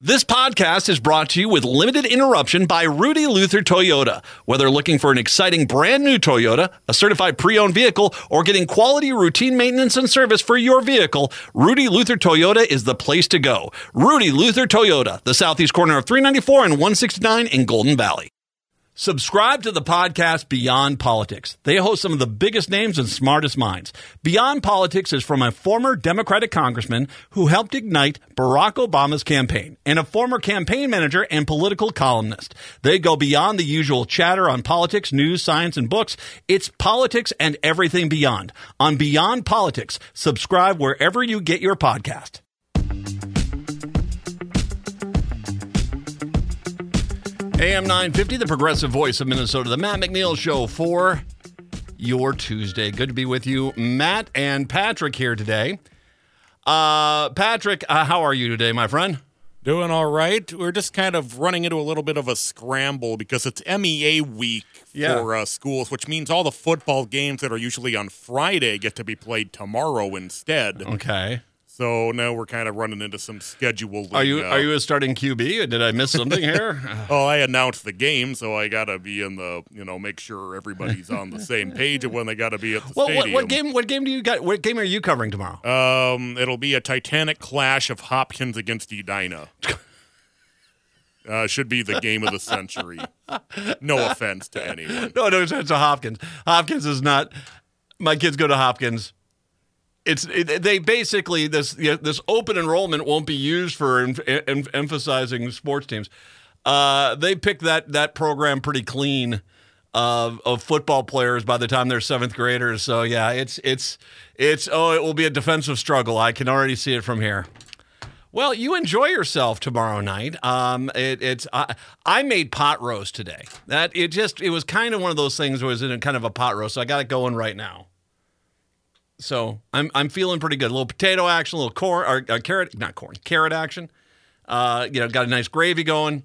This podcast is brought to you with limited interruption by Rudy Luther Toyota. Whether looking for an exciting brand new Toyota, a certified pre owned vehicle, or getting quality routine maintenance and service for your vehicle, Rudy Luther Toyota is the place to go. Rudy Luther Toyota, the southeast corner of 394 and 169 in Golden Valley. Subscribe to the podcast Beyond Politics. They host some of the biggest names and smartest minds. Beyond Politics is from a former Democratic congressman who helped ignite Barack Obama's campaign and a former campaign manager and political columnist. They go beyond the usual chatter on politics, news, science, and books. It's politics and everything beyond. On Beyond Politics, subscribe wherever you get your podcast. AM 950, the progressive voice of Minnesota, the Matt McNeil Show for your Tuesday. Good to be with you. Matt and Patrick here today. Uh, Patrick, uh, how are you today, my friend? Doing all right. We're just kind of running into a little bit of a scramble because it's MEA week Yeah. for uh, schools, which means all the football games that are usually on Friday get to be played tomorrow instead. Okay. So now we're kind of running into some schedule. Are you uh, are you a starting QB? Did I miss something here? Oh, I announced the game, so I gotta be in the you know make sure everybody's on the same page of when they gotta be at the Well, what, stadium. what game? What game do you got? What game are you covering tomorrow? Um, it'll be a titanic clash of Hopkins against Edina. Uh, should be the game of the century. No offense to anyone. no, no, it's a Hopkins. Hopkins is not. My kids go to Hopkins. It's it, they basically this you know, this open enrollment won't be used for em- em- emphasizing sports teams. Uh, they pick that that program pretty clean of of football players by the time they're seventh graders. So yeah, it's it's it's oh, it will be a defensive struggle. I can already see it from here. Well, you enjoy yourself tomorrow night. Um, it, it's I, I made pot roast today. That it just it was kind of one of those things. Was in a kind of a pot roast. So I got it going right now. So I'm I'm feeling pretty good. A little potato action, a little corn or uh, carrot, not corn, carrot action. Uh, you know, got a nice gravy going.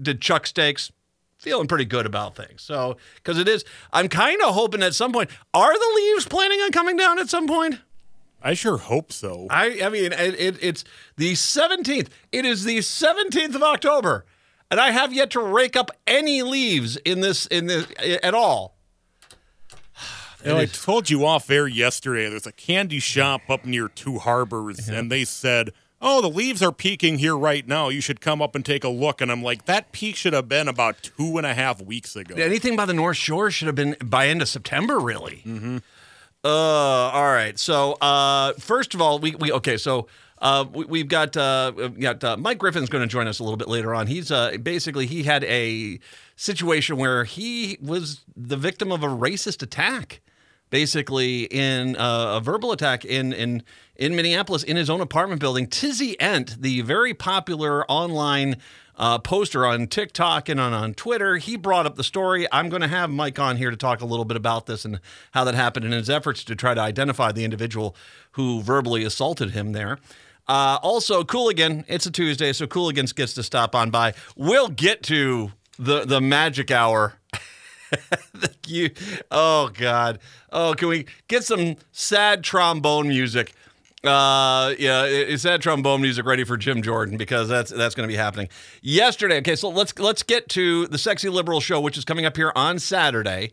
Did chuck steaks. Feeling pretty good about things. So because it is, I'm kind of hoping at some point. Are the leaves planning on coming down at some point? I sure hope so. I, I mean, it, it, it's the 17th. It is the 17th of October, and I have yet to rake up any leaves in this in this at all. Know, I told you off air yesterday. There's a candy shop up near Two Harbors, and they said, "Oh, the leaves are peaking here right now. You should come up and take a look." And I'm like, "That peak should have been about two and a half weeks ago." Anything by the North Shore should have been by end of September, really. Mm-hmm. Uh, all right. So, uh, first of all, we, we okay. So. Uh, we, we've got uh, we've got uh, Mike Griffin's going to join us a little bit later on. He's uh, basically he had a situation where he was the victim of a racist attack, basically in uh, a verbal attack in in in Minneapolis in his own apartment building. Tizzy Ent, the very popular online uh, poster on TikTok and on, on Twitter. He brought up the story. I'm going to have Mike on here to talk a little bit about this and how that happened in his efforts to try to identify the individual who verbally assaulted him there. Uh, also, Coolican, it's a Tuesday, so Coolicans gets to stop on by. We'll get to the, the magic hour. You, oh, God. Oh, can we get some sad trombone music? Uh, yeah, is that trombone music ready for Jim Jordan? Because that's that's going to be happening yesterday. Okay, so let's let's get to the Sexy Liberal show, which is coming up here on Saturday.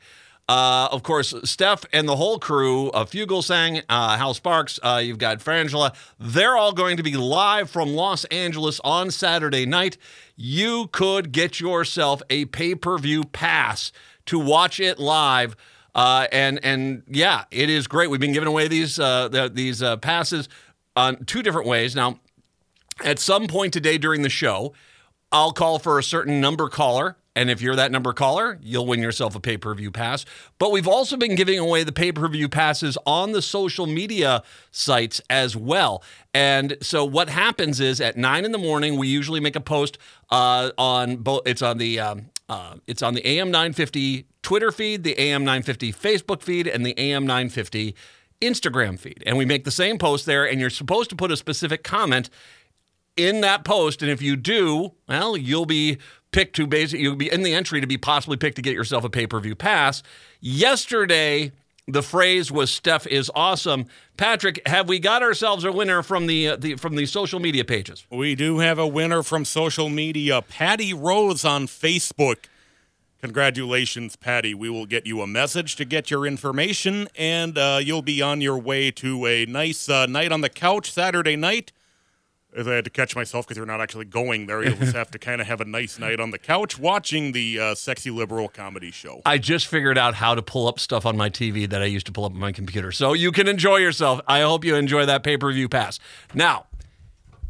Uh, of course, Steph and the whole crew of Fugelsang, uh, Hal Sparks, uh, you've got Frangela. They're all going to be live from Los Angeles on Saturday night. You could get yourself a pay per view pass to watch it live. Uh, and and yeah, it is great. We've been giving away these uh, the, these uh, passes on two different ways. Now, at some point today during the show, I'll call for a certain number caller. And if you're that number caller, you'll win yourself a pay per view pass. But we've also been giving away the pay per view passes on the social media sites as well. And so what happens is at nine in the morning, we usually make a post uh, on both. It's on the um, uh, it's on the AM 950 Twitter feed, the AM 950 Facebook feed, and the AM 950 Instagram feed. And we make the same post there, and you're supposed to put a specific comment in that post. And if you do, well, you'll be picked to basically, you'll be in the entry to be possibly picked to get yourself a pay per view pass. Yesterday, The phrase was "Steph is awesome." Patrick, have we got ourselves a winner from the, uh, the from the social media pages? We do have a winner from social media, Patty Rose on Facebook. Congratulations, Patty. We will get you a message to get your information, and uh, you'll be on your way to a nice uh, night on the couch Saturday night. As I had to catch myself because you're not actually going there. You'll just have to kind of have a nice night on the couch watching the uh, sexy liberal comedy show. I just figured out how to pull up stuff on my TV that I used to pull up on my computer. So you can enjoy yourself. I hope you enjoy that pay per view pass. Now,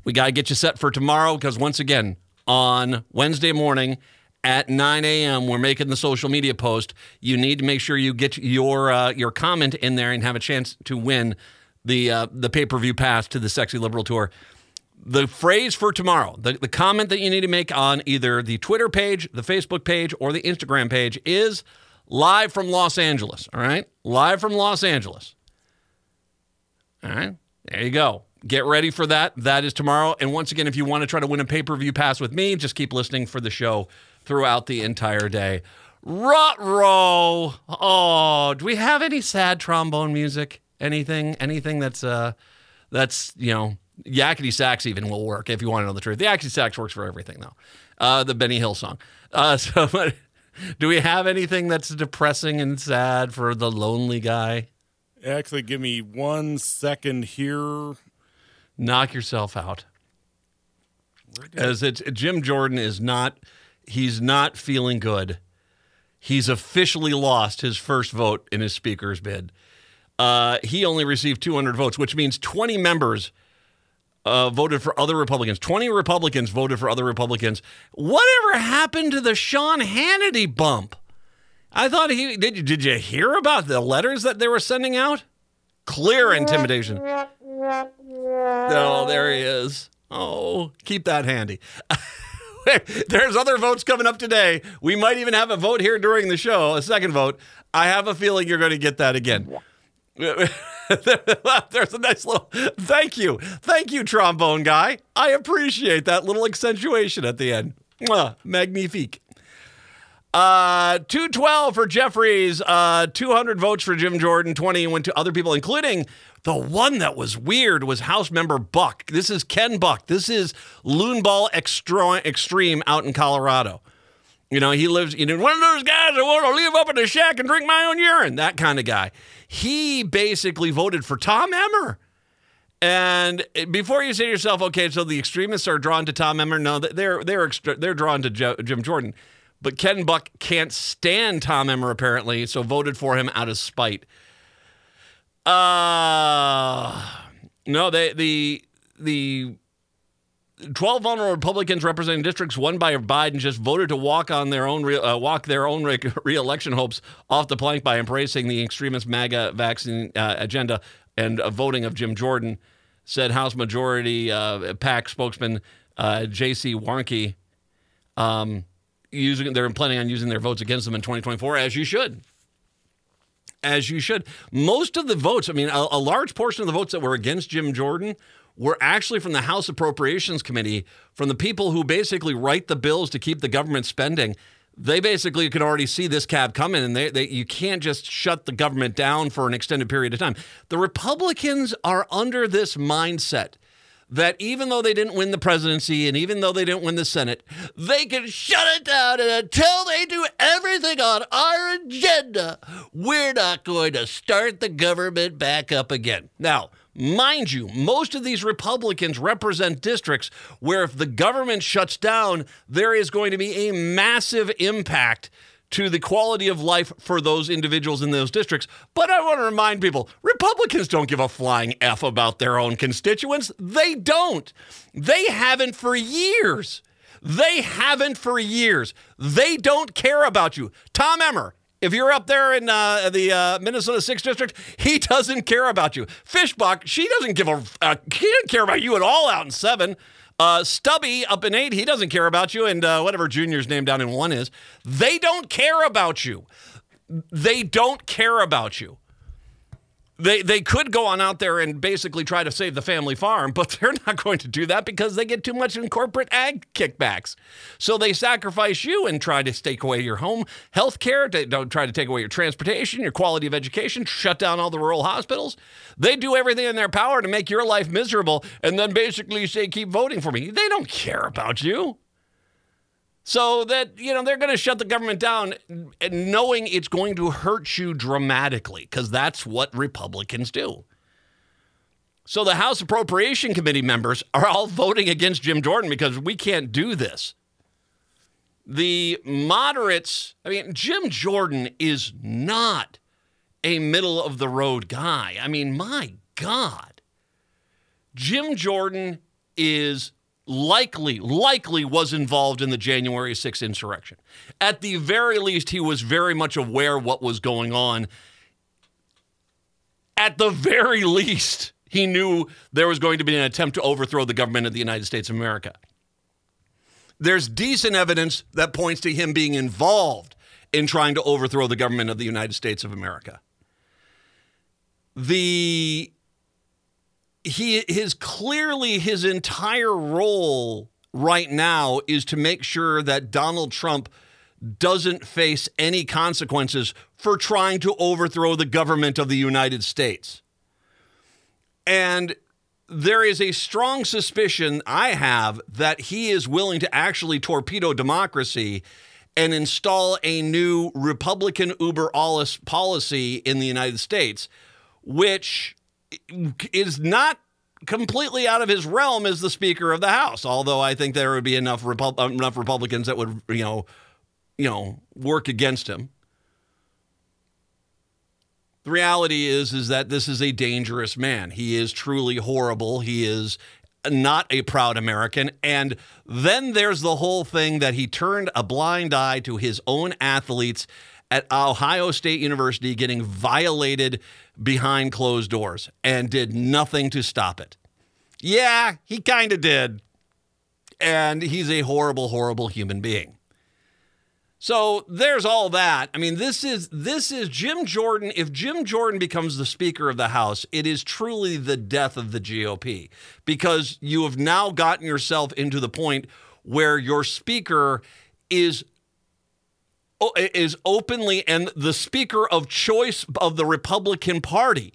we got to get you set for tomorrow because, once again, on Wednesday morning, at 9 a.m. We're making the social media post. You need to make sure you get your uh, your comment in there and have a chance to win the uh, the pay per view pass to the Sexy Liberal Tour. The phrase for tomorrow, the, the comment that you need to make on either the Twitter page, the Facebook page, or the Instagram page is live from Los Angeles. All right? Live from Los Angeles. All right? There you go. Get ready for that. That is tomorrow. And once again, if you want to try to win a pay per view pass with me, just keep listening for the show throughout the entire day. Rut row. Oh, do we have any sad trombone music? Anything? Anything that's uh that's you know yakety sax even will work if you want to know the truth. The yakety sax works for everything though. Uh, the Benny Hill song. Uh, so, do we have anything that's depressing and sad for the lonely guy? Actually, give me one second here. Knock yourself out. As it's Jim Jordan is not he's not feeling good. He's officially lost his first vote in his speaker's bid. Uh, he only received 200 votes, which means 20 members uh, voted for other Republicans. 20 Republicans voted for other Republicans. Whatever happened to the Sean Hannity bump? I thought he did. Did you hear about the letters that they were sending out? Clear intimidation. Oh, there he is. Oh, keep that handy. There's other votes coming up today. We might even have a vote here during the show, a second vote. I have a feeling you're going to get that again. There's a nice little thank you. Thank you, trombone guy. I appreciate that little accentuation at the end. Mwah, magnifique. Uh, 212 for Jeffries, uh, 200 votes for Jim Jordan, 20 went to other people, including the one that was weird was House Member Buck. This is Ken Buck. This is Loonball Extreme out in Colorado. You know, he lives, you know, one of those guys that want to live up in the shack and drink my own urine, that kind of guy. He basically voted for Tom Emmer. And before you say to yourself, okay, so the extremists are drawn to Tom Emmer, no, they're they're they're drawn to Jim Jordan. But Ken Buck can't stand Tom Emmer apparently, so voted for him out of spite. Uh no, they the the 12 vulnerable Republicans representing districts won by Biden just voted to walk on their own re- uh, walk their own re- reelection hopes off the plank by embracing the extremist MAGA vaccine uh, agenda and uh, voting of Jim Jordan, said House Majority uh, PAC spokesman uh, J.C. Warnke. Um, using they're planning on using their votes against them in 2024, as you should. As you should. Most of the votes, I mean, a, a large portion of the votes that were against Jim Jordan were actually from the House Appropriations Committee, from the people who basically write the bills to keep the government spending. They basically could already see this cab coming, and they, they, you can't just shut the government down for an extended period of time. The Republicans are under this mindset that even though they didn't win the presidency and even though they didn't win the Senate, they can shut it down. And until they do everything on our agenda, we're not going to start the government back up again. Now, Mind you, most of these Republicans represent districts where if the government shuts down, there is going to be a massive impact to the quality of life for those individuals in those districts. But I want to remind people Republicans don't give a flying F about their own constituents. They don't. They haven't for years. They haven't for years. They don't care about you. Tom Emmer, if you're up there in uh, the uh, Minnesota 6th District, he doesn't care about you. Fischbach, she doesn't give a, uh, he doesn't care about you at all out in 7. Uh, Stubby up in 8, he doesn't care about you. And uh, whatever Junior's name down in 1 is, they don't care about you. They don't care about you. They they could go on out there and basically try to save the family farm, but they're not going to do that because they get too much in corporate ag kickbacks. So they sacrifice you and try to take away your home health care, they don't try to take away your transportation, your quality of education, shut down all the rural hospitals. They do everything in their power to make your life miserable and then basically say keep voting for me. They don't care about you. So that, you know, they're going to shut the government down knowing it's going to hurt you dramatically because that's what Republicans do. So the House Appropriation Committee members are all voting against Jim Jordan because we can't do this. The moderates, I mean, Jim Jordan is not a middle of the road guy. I mean, my God. Jim Jordan is likely, likely was involved in the January 6th insurrection. At the very least, he was very much aware what was going on. At the very least, he knew there was going to be an attempt to overthrow the government of the United States of America. There's decent evidence that points to him being involved in trying to overthrow the government of the United States of America. The he his clearly his entire role right now is to make sure that Donald Trump doesn't face any consequences for trying to overthrow the government of the United States. And there is a strong suspicion I have that he is willing to actually torpedo democracy and install a new Republican uber policy in the United States, which is not completely out of his realm as the Speaker of the House. Although I think there would be enough Repu- enough Republicans that would you know you know work against him. The reality is is that this is a dangerous man. He is truly horrible. He is not a proud American. And then there's the whole thing that he turned a blind eye to his own athletes at Ohio State University getting violated behind closed doors and did nothing to stop it. Yeah, he kind of did. And he's a horrible, horrible human being. So there's all that. I mean, this is this is Jim Jordan. If Jim Jordan becomes the Speaker of the House, it is truly the death of the GOP because you have now gotten yourself into the point where your Speaker is is openly and the speaker of choice of the Republican Party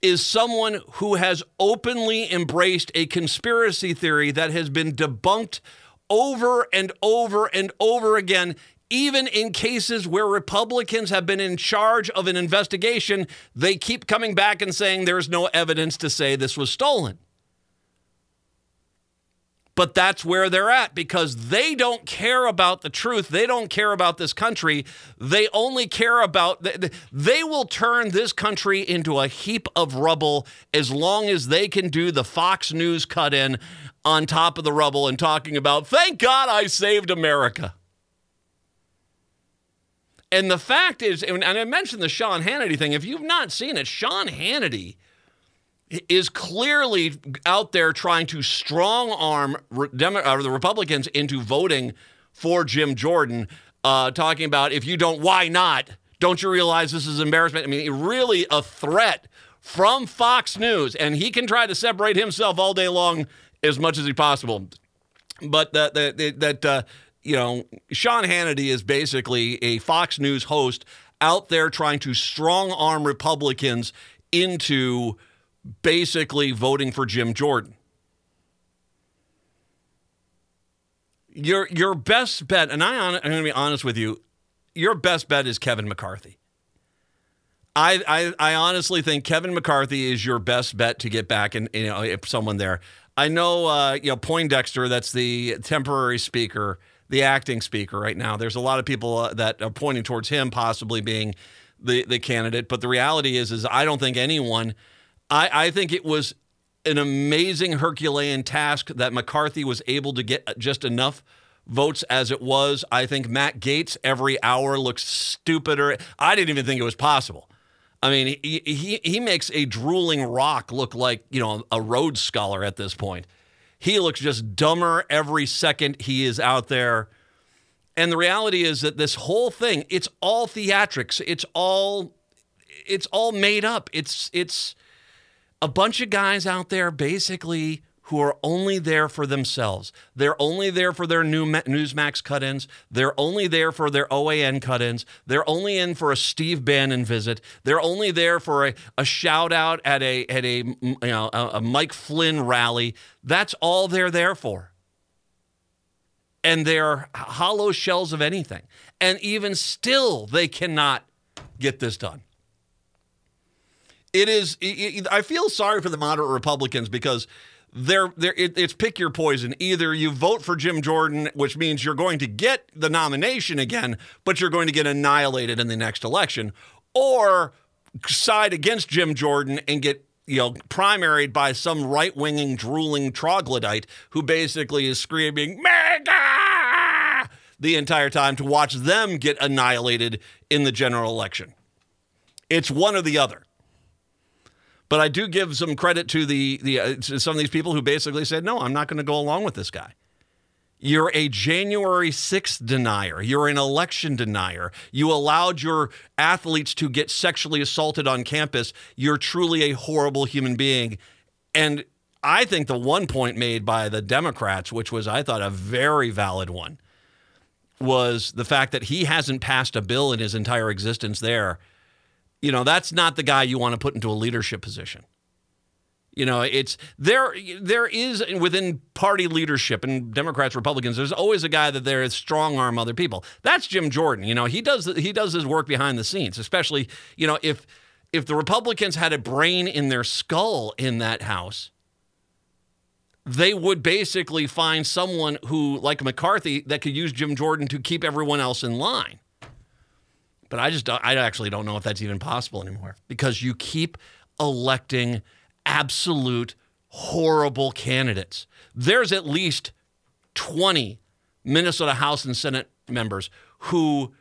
is someone who has openly embraced a conspiracy theory that has been debunked over and over and over again even in cases where Republicans have been in charge of an investigation, they keep coming back and saying there's no evidence to say this was stolen. But that's where they're at because they don't care about the truth. They don't care about this country. They only care about, they will turn this country into a heap of rubble as long as they can do the Fox News cut in on top of the rubble and talking about, thank God I saved America. And the fact is, and I mentioned the Sean Hannity thing. If you've not seen it, Sean Hannity is clearly out there trying to strong arm the Republicans into voting for Jim Jordan, uh, talking about if you don't, why not? Don't you realize this is embarrassment? I mean, really a threat from Fox News, and he can try to separate himself all day long as much as he possible. But that that that uh, you know, Sean Hannity is basically a Fox News host out there trying to strong arm Republicans into basically voting for Jim Jordan. Your your best bet, and I, I'm going to be honest with you, your best bet is Kevin McCarthy. I, I, I honestly think Kevin McCarthy is your best bet to get back and you know if someone there. I know uh, you know Poindexter, that's the temporary speaker, the acting speaker right now. There's a lot of people uh, that are pointing towards him possibly being the the candidate, but the reality is is I don't think anyone I, I think it was an amazing Herculean task that McCarthy was able to get just enough votes as it was. I think Matt Gaetz every hour looks stupider. I didn't even think it was possible. I mean, he, he, he makes a drooling rock look like, you know, a Rhodes Scholar at this point. He looks just dumber every second he is out there. And the reality is that this whole thing, it's all theatrics. It's all it's all made up. It's it's a bunch of guys out there basically who are only there for themselves. They're only there for their new Newsmax cut ins. They're only there for their OAN cut ins. They're only in for a Steve Bannon visit. They're only there for a, a shout out at a, at a, you know, a, a Mike Flynn rally. That's all they're there for. And they're hollow shells of anything. And even still, they cannot get this done it is it, I feel sorry for the moderate Republicans because they're, they're it, it's pick your poison. Either you vote for Jim Jordan, which means you're going to get the nomination again, but you're going to get annihilated in the next election, or side against Jim Jordan and get you know primaried by some right-winging drooling troglodyte who basically is screaming MAGA the entire time to watch them get annihilated in the general election. It's one or the other. But I do give some credit to the the uh, to some of these people who basically said, "No, I'm not going to go along with this guy." You're a January 6th denier. You're an election denier. You allowed your athletes to get sexually assaulted on campus. You're truly a horrible human being. And I think the one point made by the Democrats, which was, I thought, a very valid one, was the fact that he hasn't passed a bill in his entire existence there you know, that's not the guy you want to put into a leadership position. You know, it's there. There is within party leadership and Democrats, Republicans. There's always a guy that there is strong arm other people. That's Jim Jordan. You know, he does he does his work behind the scenes. Especially, you know, if if the Republicans had a brain in their skull in that house, they would basically find someone who, like McCarthy, that could use Jim Jordan to keep everyone else in line. But I just I actually don't know if that's even possible anymore because you keep electing absolute horrible candidates. There's at least 20 Minnesota House and Senate members who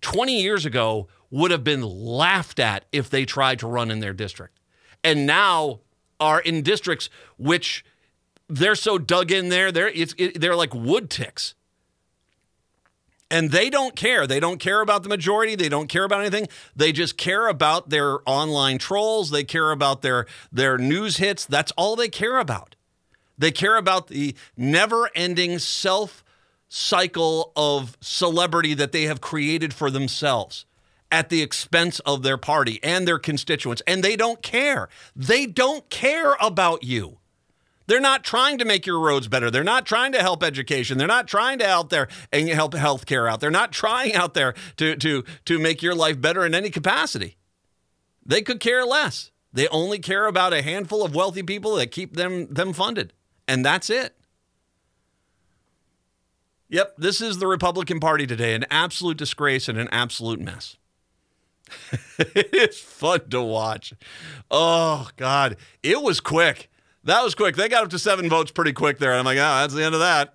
20 years ago would have been laughed at if they tried to run in their district. And now are in districts which they're so dug in there, they're, it, they're like wood ticks. And they don't care. They don't care about the majority. They don't care about anything. They just care about their online trolls. They care about their their news hits. That's all they care about. They care about the never-ending self cycle of celebrity that they have created for themselves at the expense of their party and their constituents. And they don't care. They don't care about you. They're not trying to make your roads better. They're not trying to help education. They're not trying to out there and help healthcare out. They're not trying out there to to to make your life better in any capacity. They could care less. They only care about a handful of wealthy people that keep them them funded. And that's it. Yep, this is the Republican Party today, an absolute disgrace and an absolute mess. it's fun to watch. Oh God, it was quick. That was quick. They got up to seven votes pretty quick there. I'm like, oh, that's the end of that.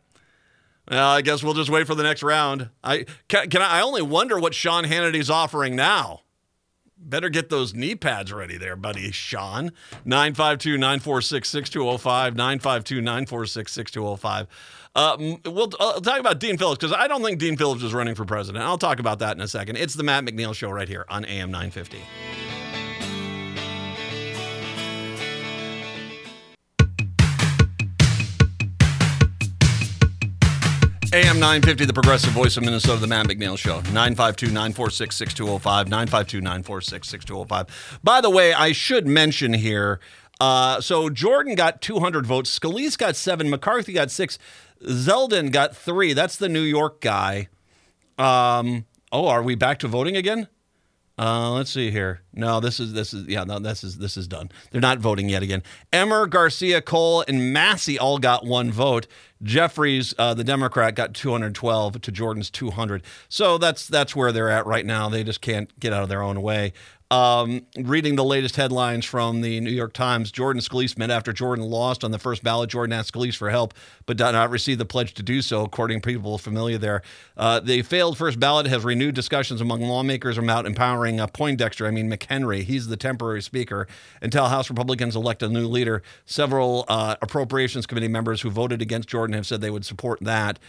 Well, I guess we'll just wait for the next round. I can, can I, I only wonder what Sean Hannity's offering now. Better get those knee pads ready there, buddy. Sean. 952 946 6205. 952 946 6205. Uh, we'll uh, talk about Dean Phillips because I don't think Dean Phillips is running for president. I'll talk about that in a second. It's the Matt McNeil Show right here on AM 950. AM 950, the progressive voice of Minnesota, the Matt McNeil Show. 952 946 6205. 952 946 6205. By the way, I should mention here uh, so Jordan got 200 votes. Scalise got seven. McCarthy got six. Zeldin got three. That's the New York guy. Um, oh, are we back to voting again? Uh, let's see here. No, this is this is yeah. No, this is this is done. They're not voting yet again. Emmer, Garcia, Cole, and Massey all got one vote. Jeffries, uh, the Democrat, got 212 to Jordan's 200. So that's that's where they're at right now. They just can't get out of their own way. Um, reading the latest headlines from the New York Times, Jordan Scalise met after Jordan lost on the first ballot. Jordan asked Scalise for help, but did not receive the pledge to do so, according to people familiar there. Uh, the failed first ballot has renewed discussions among lawmakers about empowering uh, Poindexter, I mean McHenry. He's the temporary speaker until House Republicans elect a new leader. Several uh, Appropriations Committee members who voted against Jordan have said they would support that.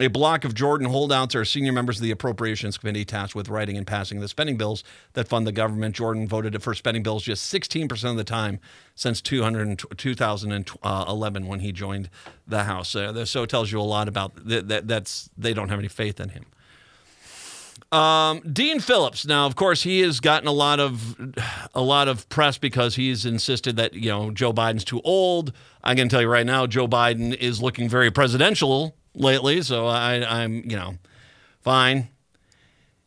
A block of Jordan holdouts are senior members of the Appropriations Committee tasked with writing and passing the spending bills that fund the government. Jordan voted for spending bills just 16% of the time since 2011 when he joined the House. Uh, so it tells you a lot about that. that that's they don't have any faith in him. Um, Dean Phillips. Now, of course, he has gotten a lot of a lot of press because he's insisted that you know Joe Biden's too old. I can tell you right now, Joe Biden is looking very presidential lately, so I, I'm you know fine.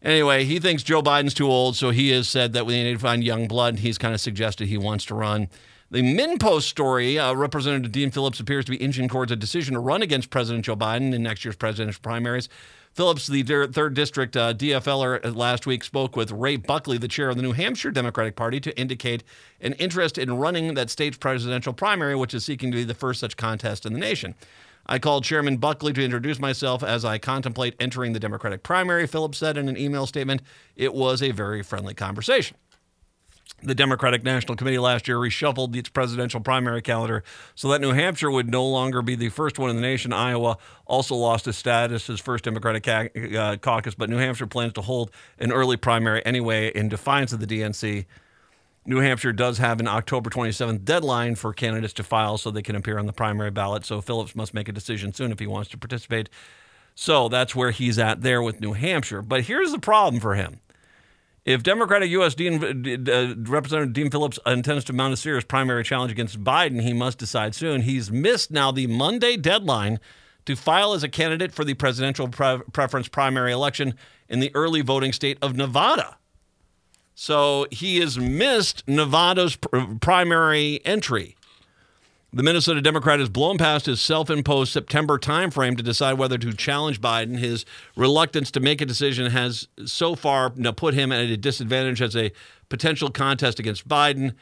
Anyway, he thinks Joe Biden's too old, so he has said that we need to find young blood. And he's kind of suggested he wants to run. The MinnPost story, uh, Representative Dean Phillips appears to be inching towards a decision to run against President Joe Biden in next year's presidential primaries. Phillips, the third district uh, DFLer uh, last week, spoke with Ray Buckley, the chair of the New Hampshire Democratic Party, to indicate an interest in running that state's presidential primary, which is seeking to be the first such contest in the nation. I called Chairman Buckley to introduce myself as I contemplate entering the Democratic primary, Phillips said in an email statement. It was a very friendly conversation. The Democratic National Committee last year reshuffled its presidential primary calendar so that New Hampshire would no longer be the first one in the nation. Iowa also lost its status as first Democratic ca- uh, caucus, but New Hampshire plans to hold an early primary anyway in defiance of the DNC. New Hampshire does have an October 27th deadline for candidates to file so they can appear on the primary ballot. So Phillips must make a decision soon if he wants to participate. So that's where he's at there with New Hampshire. But here's the problem for him if Democratic U.S. Dean, uh, Representative Dean Phillips intends to mount a serious primary challenge against Biden, he must decide soon. He's missed now the Monday deadline to file as a candidate for the presidential pre- preference primary election in the early voting state of Nevada. So he has missed Nevada's pr- primary entry. The Minnesota Democrat has blown past his self imposed September timeframe to decide whether to challenge Biden. His reluctance to make a decision has so far put him at a disadvantage as a potential contest against Biden.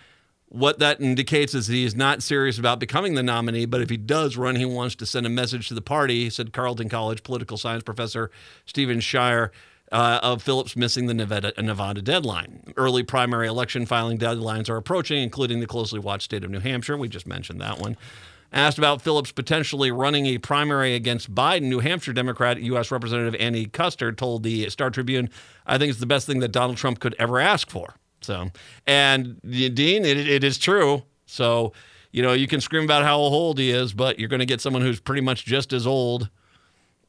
What that indicates is he is not serious about becoming the nominee, but if he does run, he wants to send a message to the party, said Carleton College political science professor Steven Schier uh, of Phillips missing the Nevada, Nevada deadline. Early primary election filing deadlines are approaching, including the closely watched state of New Hampshire. We just mentioned that one. Asked about Phillips potentially running a primary against Biden, New Hampshire Democrat U.S. Representative Annie Kuster told the Star Tribune, I think it's the best thing that Donald Trump could ever ask for. So, and Dean, it, it is true. So, you know, you can scream about how old he is, but you're going to get someone who's pretty much just as old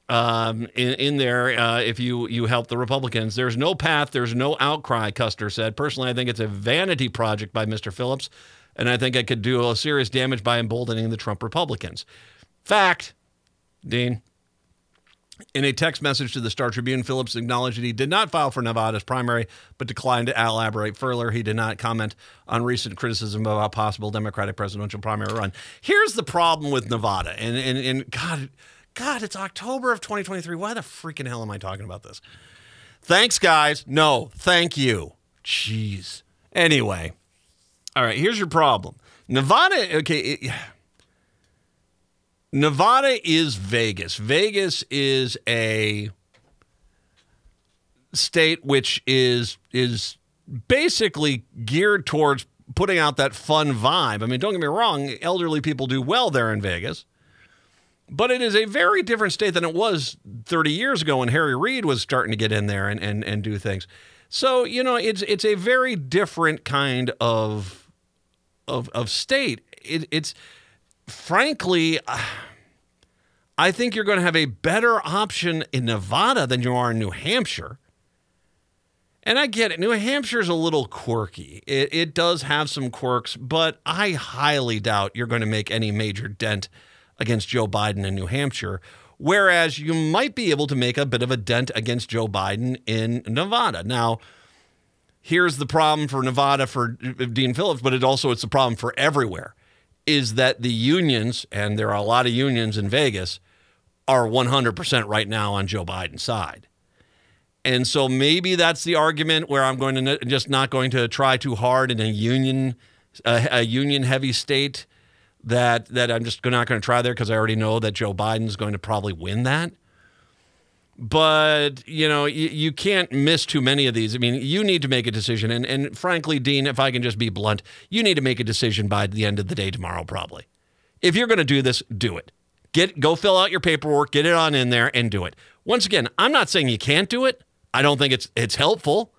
um, in, in, there uh, if you you help the Republicans. There's no path. There's no outcry. Kuster said. Personally, I think it's a vanity project by Mr. Phillips, and I think it could do a serious damage by emboldening the Trump Republicans. Fact, Dean. In a text message to the Star Tribune, Phillips acknowledged that he did not file for Nevada's primary, but declined to elaborate further. He did not comment on recent criticism about possible Democratic presidential primary run. Here's the problem with Nevada, and and, and God God, it's October of 2023. Why the freaking hell am I talking about this? Thanks, guys. No, thank you. Jeez. Anyway, all right, here's your problem. Nevada, okay. It, Nevada is Vegas. Vegas is a state which is is basically geared towards putting out that fun vibe. I mean, don't get me wrong, elderly people do well there in Vegas. But it is a very different state than it was 30 years ago when Harry Reid was starting to get in there and, and, and do things. So, you know, it's it's a very different kind of of of state. It, it's frankly I think you're going to have a better option in Nevada than you are in New Hampshire. And I get it. New Hampshire is a little quirky. It, it does have some quirks, but I highly doubt you're going to make any major dent against Joe Biden in New Hampshire, whereas you might be able to make a bit of a dent against Joe Biden in Nevada. Now, here's the problem for Nevada for uh, Dean Phillips, but it also it's a problem for everywhere is that the unions and there are a lot of unions in Vegas are 100% right now on Joe Biden's side. And so maybe that's the argument where I'm going to just not going to try too hard in a union uh, a, a union heavy state that that I'm just not going to try there because I already know that Joe Biden's going to probably win that. But you know, you, you can't miss too many of these. I mean, you need to make a decision, and and frankly, Dean, if I can just be blunt, you need to make a decision by the end of the day tomorrow, probably. If you're going to do this, do it. Get go fill out your paperwork, get it on in there, and do it. Once again, I'm not saying you can't do it. I don't think it's it's helpful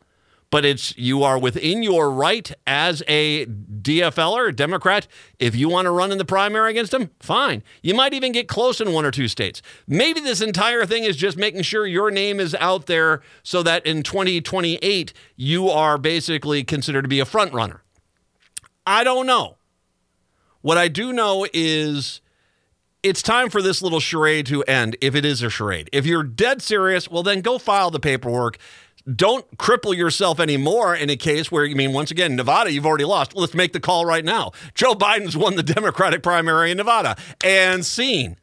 but it's you are within your right as a DFLer, a Democrat. If you want to run in the primary against him, fine. You might even get close in one or two states. Maybe this entire thing is just making sure your name is out there so that in 2028 you are basically considered to be a front runner. I don't know. What I do know is it's time for this little charade to end if it is a charade. If you're dead serious, well, then go file the paperwork don't cripple yourself anymore in a case where, I mean, once again, Nevada, you've already lost. Let's make the call right now. Joe Biden's won the Democratic primary in Nevada and seen.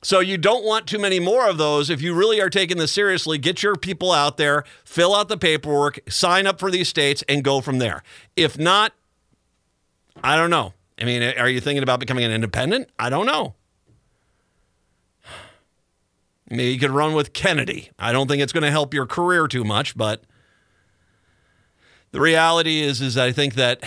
So you don't want too many more of those. If you really are taking this seriously, get your people out there, fill out the paperwork, sign up for these states, and go from there. If not, I don't know. I mean, are you thinking about becoming an independent? I don't know. You could run with Kennedy. I don't think it's going to help your career too much, but the reality is, is I think that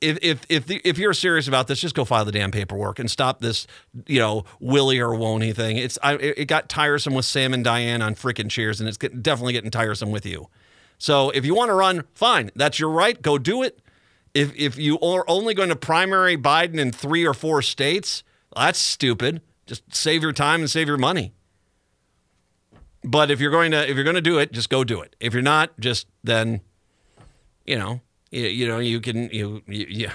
if if if the, if you're serious about this, just go file the damn paperwork and stop this, you know, willy or won't thing. It's I, it got tiresome with Sam and Diane on freaking Cheers, and it's definitely getting tiresome with you. So if you want to run, fine, that's your right. Go do it. If if you are only going to primary Biden in three or four states, that's stupid. Just save your time and save your money. But if you're going to if you're going to do it, just go do it. If you're not, just then, you know, you, you know, you can you, you yeah.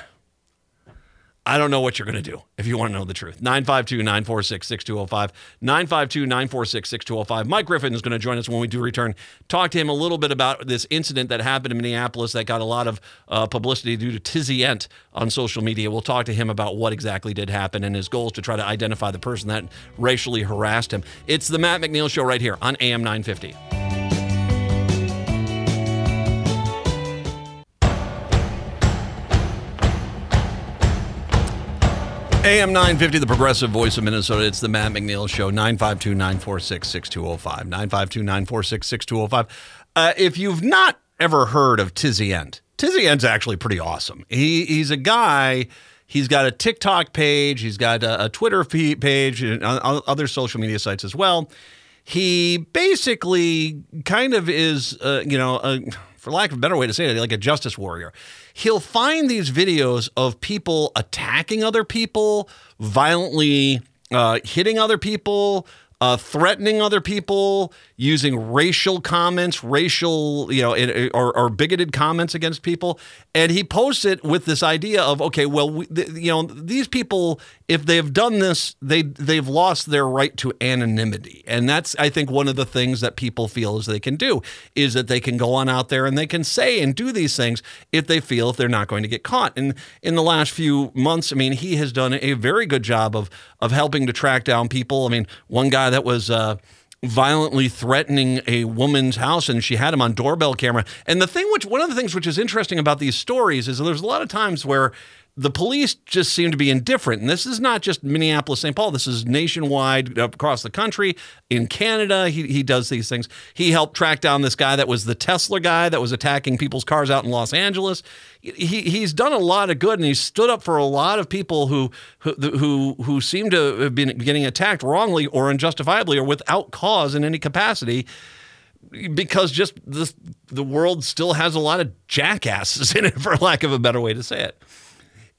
I don't know what you're going to do if you want to know the truth. 952 946 6205. 952 946 6205. Mike Griffin is going to join us when we do return. Talk to him a little bit about this incident that happened in Minneapolis that got a lot of uh, publicity due to Tizzy Ent on social media. We'll talk to him about what exactly did happen and his goals to try to identify the person that racially harassed him. It's the Matt McNeil Show right here on AM 950. AM 950, the progressive voice of Minnesota. It's the Matt McNeil Show, 952 946 6205. 952 946 6205. Uh, if you've not ever heard of Tizzy Ent, Tizzy Ent's actually pretty awesome. He, he's a guy, he's got a TikTok page, he's got a, a Twitter page, and other social media sites as well. He basically kind of is, uh, you know, a, for lack of a better way to say it, like a justice warrior he'll find these videos of people attacking other people, violently uh, hitting other people, uh, threatening other people, using racial comments, racial, you know, or, or, bigoted comments against people. And he posts it with this idea of, okay, well, we, you know, these people, if they've done this, they they've lost their right to anonymity, and that's, I think, one of the things that people feel is they can do is that they can go on out there and they can say and do these things if they feel if they're not going to get caught. And in the last few months, I mean, he has done a very good job of of helping to track down people. I mean, one guy that was. Uh, violently threatening a woman's house and she had him on doorbell camera. And the thing which one of the things which is interesting about these stories is there's a lot of times where the police just seem to be indifferent. And this is not just Minneapolis, St. Paul. This is nationwide across the country. In Canada, he, he does these things. He helped track down this guy that was the Tesla guy that was attacking people's cars out in Los Angeles. He, he's done a lot of good and he's stood up for a lot of people who, who, who, who seem to have been getting attacked wrongly or unjustifiably or without cause in any capacity because just this, the world still has a lot of jackasses in it, for lack of a better way to say it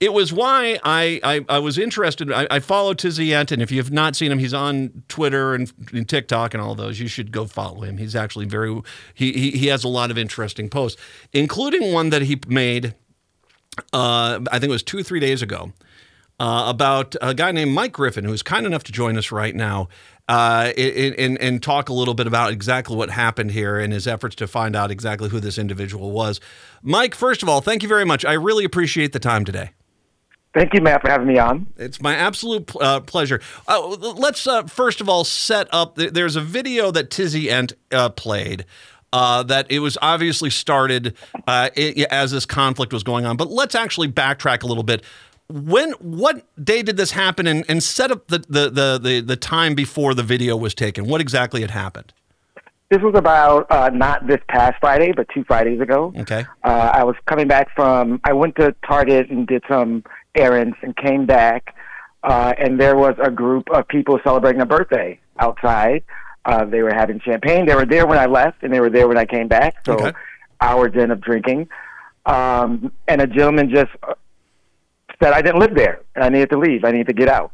it was why I, I, I was interested. I, I follow Tizzy and if you have not seen him, he's on Twitter and, and, TikTok and all those. You should go follow him. He's actually very he, he, he has a lot of interesting posts, including one that he made. Uh, I think it was two or three days ago. Uh, about a guy named Mike Griffin, who's kind enough to join us right now uh, and, and talk a little bit about exactly what happened here and his efforts to find out exactly who this individual was. Mike, first of all, thank you very much. I really appreciate the time today. Thank you, Matt, for having me on. It's my absolute uh, pleasure. Uh, let's uh, first of all set up. There's a video that Tizzy Ent uh, played. Uh, that it was obviously started uh, it, as this conflict was going on, but let's actually backtrack a little bit. When, what day did this happen, and, and set up the, the, the, the, the time before the video was taken? What exactly had happened? This was about uh, not this past Friday, but two Fridays ago. Okay. Uh, I was coming back from. I went to Target and did some errands and came back uh, and there was a group of people celebrating a birthday outside. Uh, they were having champagne. They were there when I left, and they were there when I came back. So Okay. hours in of drinking, um, and a gentleman just uh, said I didn't live there, and I needed to leave. I needed to get out.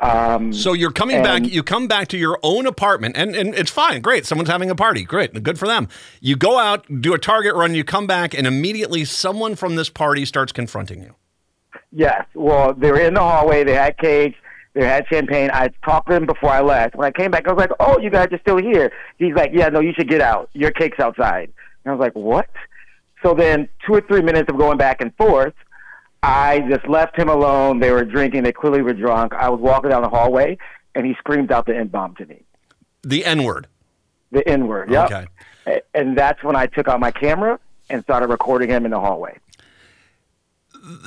Um, So you're coming back. You come back to your own apartment, and, and it's fine. Great, someone's having a party. Great, good for them. You go out, do a target run. You come back, and immediately someone from this party starts confronting you. Yes. Well, they were in the hallway. They had cakes. They had champagne. I talked to them before I left. When I came back, I was like, "Oh, you guys are still here." He's like, "Yeah, no, you should get out. Your cake's outside." And I was like, "What?" So then, two or three minutes of going back and forth, I just left him alone. They were drinking. They clearly were drunk. I was walking down the hallway, and he screamed out the N bomb to me, The N word. the N word. Yep. Okay. And that's when I took out my camera and started recording him in the hallway.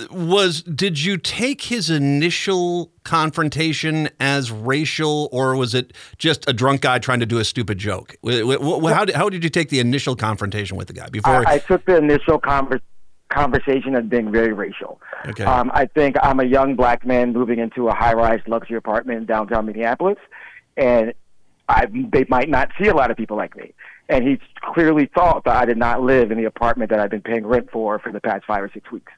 Was did you take his initial confrontation as racial, or was it just a drunk guy trying to do a stupid joke? How did, how did you take the initial confrontation with the guy before? I, I took the initial conver- conversation as being very racial. Okay. Um, I think I'm a young black man moving into a high-rise luxury apartment in downtown Minneapolis, and I, they might not see a lot of people like me. And he clearly thought that I did not live in the apartment that I've been paying rent for for the past five or six weeks.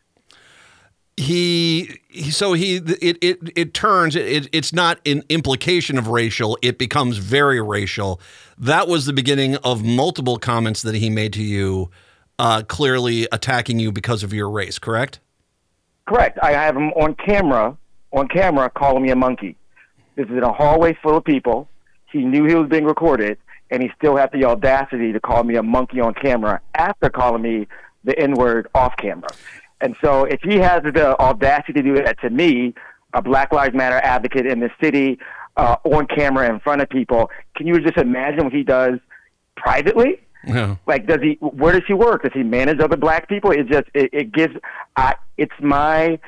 He, he so he it it it turns it it's not an implication of racial it becomes very racial that was the beginning of multiple comments that he made to you uh, clearly attacking you because of your race correct Correct. I have him on camera, on camera, calling me a monkey. This is in a hallway full of people. He knew he was being recorded, and he still had the audacity to call me a monkey on camera after calling me the N word off camera. And so, if he has the audacity to do that to me, a Black Lives Matter advocate in the city, uh, on camera in front of people, can you just imagine what he does privately? yeah Like, does he? Where does he work? Does he manage other black people? It just it, it gives. I, it's my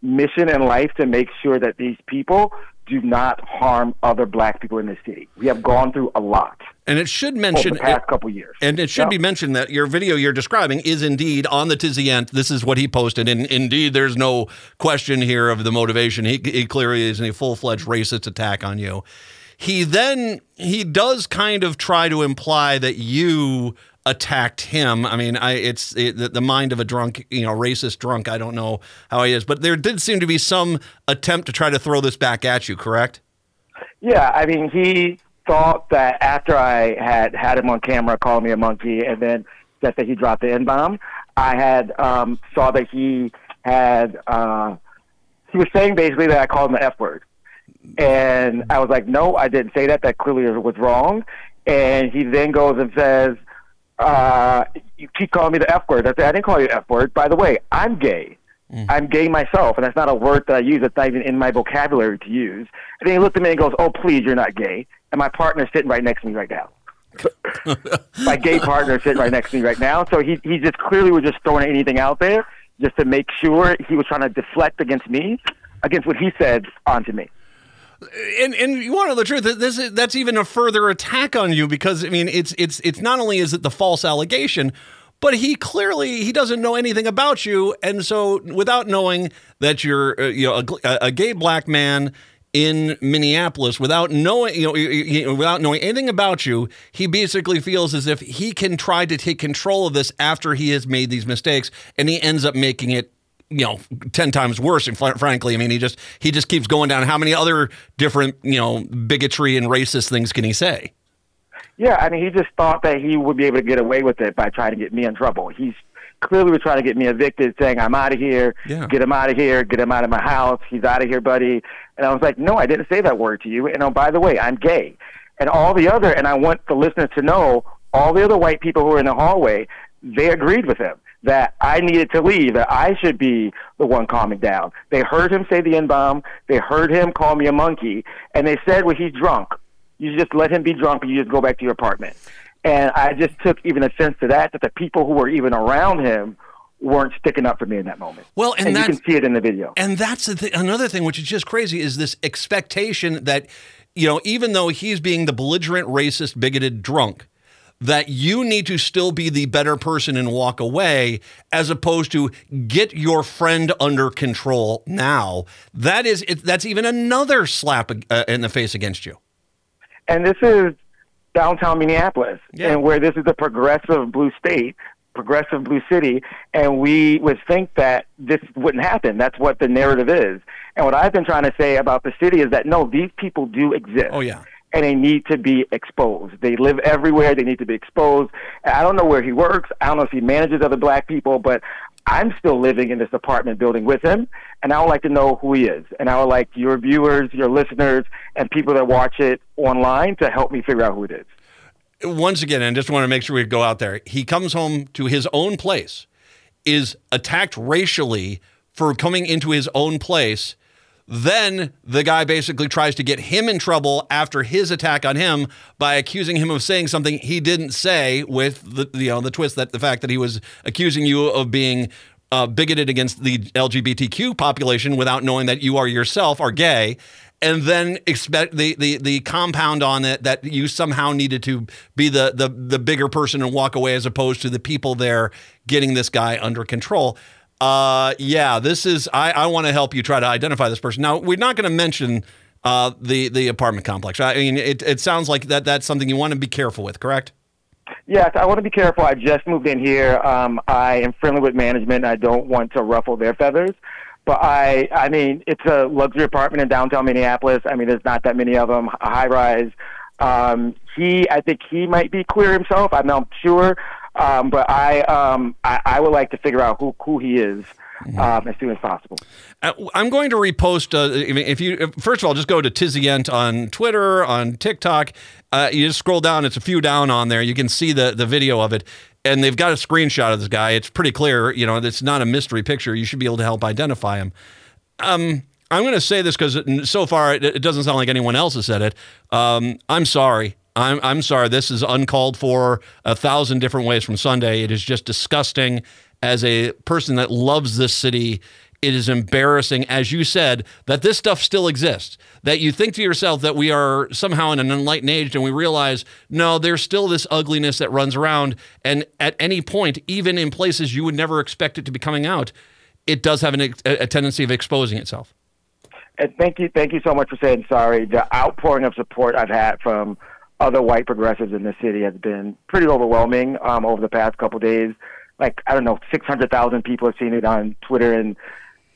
mission in life to make sure that these people do not harm other black people in this city. We have gone through a lot and it should over mention the past couple years. And it should Yep. be mentioned that your video you're describing is indeed on the Tizzy Ent. This is what he posted. And indeed, there's no question here of the motivation. He, he clearly is a full fledged racist attack on you. He then, he does kind of try to imply that you attacked him. I mean, I it's it, the, mind of a drunk, you know, racist drunk. I don't know how he is, but there did seem to be some attempt to try to throw this back at you, correct? Yeah, I mean, he thought that after I had had him on camera calling me a monkey, and then said that he dropped the N bomb, I had um, saw that he had uh, he was saying basically that I called him the F word, and I was like, no, I didn't say that. That clearly was wrong. And he then goes and says, uh, "You keep calling me the F word." I "I didn't call you the F word." By the way, I'm gay. I'm gay myself, and that's not a word that I use. It's not even in my vocabulary to use. And then he looked at me and goes, "Oh, please, you're not gay." And my partner's sitting right next to me right now. my gay partner sitting right next to me right now. So he he just clearly was just throwing anything out there just to make sure he was trying to deflect against me, against what he said onto me. And and you want to know the truth this is that's even a further attack on you because i mean it's it's it's not only is it the false allegation but he clearly he doesn't know anything about you. And so without knowing that you're uh, you know a, a, gay black man in Minneapolis without knowing you know, without knowing anything about you he basically feels as if he can try to take control of this after he has made these mistakes and he ends up making it you know 10 times worse and fr- frankly i mean he just he just keeps going down how many other different you know bigotry and racist things can he say Yeah, I mean, he just thought that he would be able to get away with it by trying to get me in trouble. He's clearly was trying to get me evicted, saying, I'm out of here, Yeah. get him out of here, get him out of my house, he's out of here, buddy. And I was like, no, I didn't say that word to you. And oh, by the way, I'm gay. And all the other, and I want the listeners to know, all the other white people who were in the hallway, they agreed with him that I needed to leave, that I should be the one calming down. They heard him say the N bomb, they heard him call me a monkey, and they said, well, he's drunk. You just let him be drunk and you just go back to your apartment. And I just took even offense to that, that the people who were even around him weren't sticking up for me in that moment. Well, and and you can see it in the video. And that's th- another thing, which is just crazy, is this expectation that, you know, even though he's being the belligerent, racist, bigoted drunk, that you need to still be the better person and walk away as opposed to get your friend under control now. That is it, that's even another slap uh, in the face against you. And this is downtown minneapolis yeah. and where this is a progressive blue state progressive blue city and we would think that this wouldn't happen. That's what the narrative is. And what i've been trying to say about the city is that no these people do exist. Oh yeah and they need to be exposed. They live everywhere. They need to be exposed. I don't know where he works. I don't know if he manages other black people, but I'm still living in this apartment building with him, and I would like to know who he is. And I would like your viewers, your listeners, and people that watch it online to help me figure out who it is. Once again, and just want to make sure we go out there. He comes home to his own place, is attacked racially for coming into his own place then the guy basically tries to get him in trouble after his attack on him by accusing him of saying something he didn't say, with the you know the twist that the fact that he was accusing you of being uh, bigoted against the LGBTQ population without knowing that you are yourself are gay, and then expect the, the the compound on it that you somehow needed to be the the the bigger person and walk away as opposed to the people there getting this guy under control. Uh, yeah, this is. I, I want to help you try to identify this person. Now, we're not going to mention uh, the the apartment complex. I mean, it it sounds like that that's something you want to be careful with. Correct? Yes, I want to be careful. I just moved in here. Um, I am friendly with management. I don't want to ruffle their feathers. But I, I mean, it's a luxury apartment in downtown Minneapolis. I mean, there's not that many of them. High rise. Um, he, I think he might be queer himself. I'm not sure. Um, but I, um, I, I would like to figure out who who he is. Um, as soon as possible. Uh, I'm going to repost. Uh, if you first of all, just go to Tizzy Ent on Twitter, on TikTok. Uh, you just scroll down. It's a few down on there. You can see the the video of it, and they've got a screenshot of this guy. It's pretty clear. You know, it's not a mystery picture. You should be able to help identify him. Um, I'm going to say this because so far it, it, doesn't sound like anyone else has said it. Um, I'm sorry. I'm, I'm sorry. This is uncalled for a thousand different ways from Sunday. It is just disgusting. As a person that loves this city, it is embarrassing, as you said, that this stuff still exists. That you think to yourself that we are somehow in an enlightened age and we realize, no, there's still this ugliness that runs around. And at any point, even in places you would never expect it to be coming out, it does have an, a tendency of exposing itself. And thank you, thank you so much for saying sorry. The outpouring of support I've had from other white progressives in the city has been pretty overwhelming um, over the past couple days. Like I don't know, six hundred thousand people have seen it on Twitter and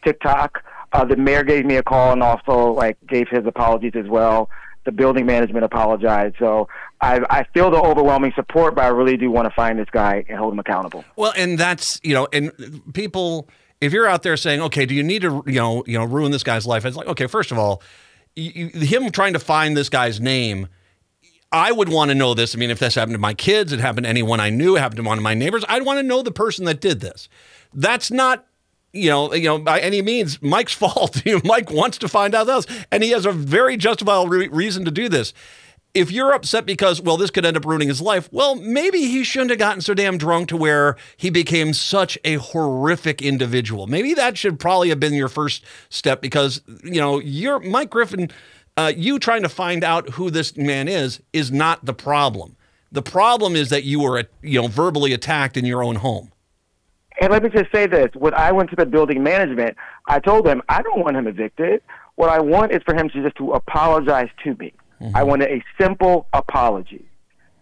TikTok. Uh, the mayor gave me a call and also like gave his apologies as well. The building management apologized. So I, I feel the overwhelming support, but I really do want to find this guy and hold him accountable. Well, and that's you know, and people, if you're out there saying, okay, do you need to you know you know ruin this guy's life? It's like, okay, first of all, you, him trying to find this guy's name I would want to know this. I mean, if this happened to my kids, it happened to anyone I knew, it happened to one of my neighbors, I'd want to know the person that did this. That's not you know, you know, by any means, Mike's fault. Mike wants to find out else, and he has a very justifiable re- reason to do this. If you're upset because, well, this could end up ruining his life, well, maybe he shouldn't have gotten so damn drunk to where he became such a horrific individual. Maybe that should probably have been your first step because, you know, you're Mike Griffin uh, you trying to find out who this man is is not the problem. The problem is that you were, you know, verbally attacked in your own home. And let me just say this: when I went to the building management, I told them I don't want him evicted. What I want is for him to just to apologize to me. Mm-hmm. I wanted a simple apology.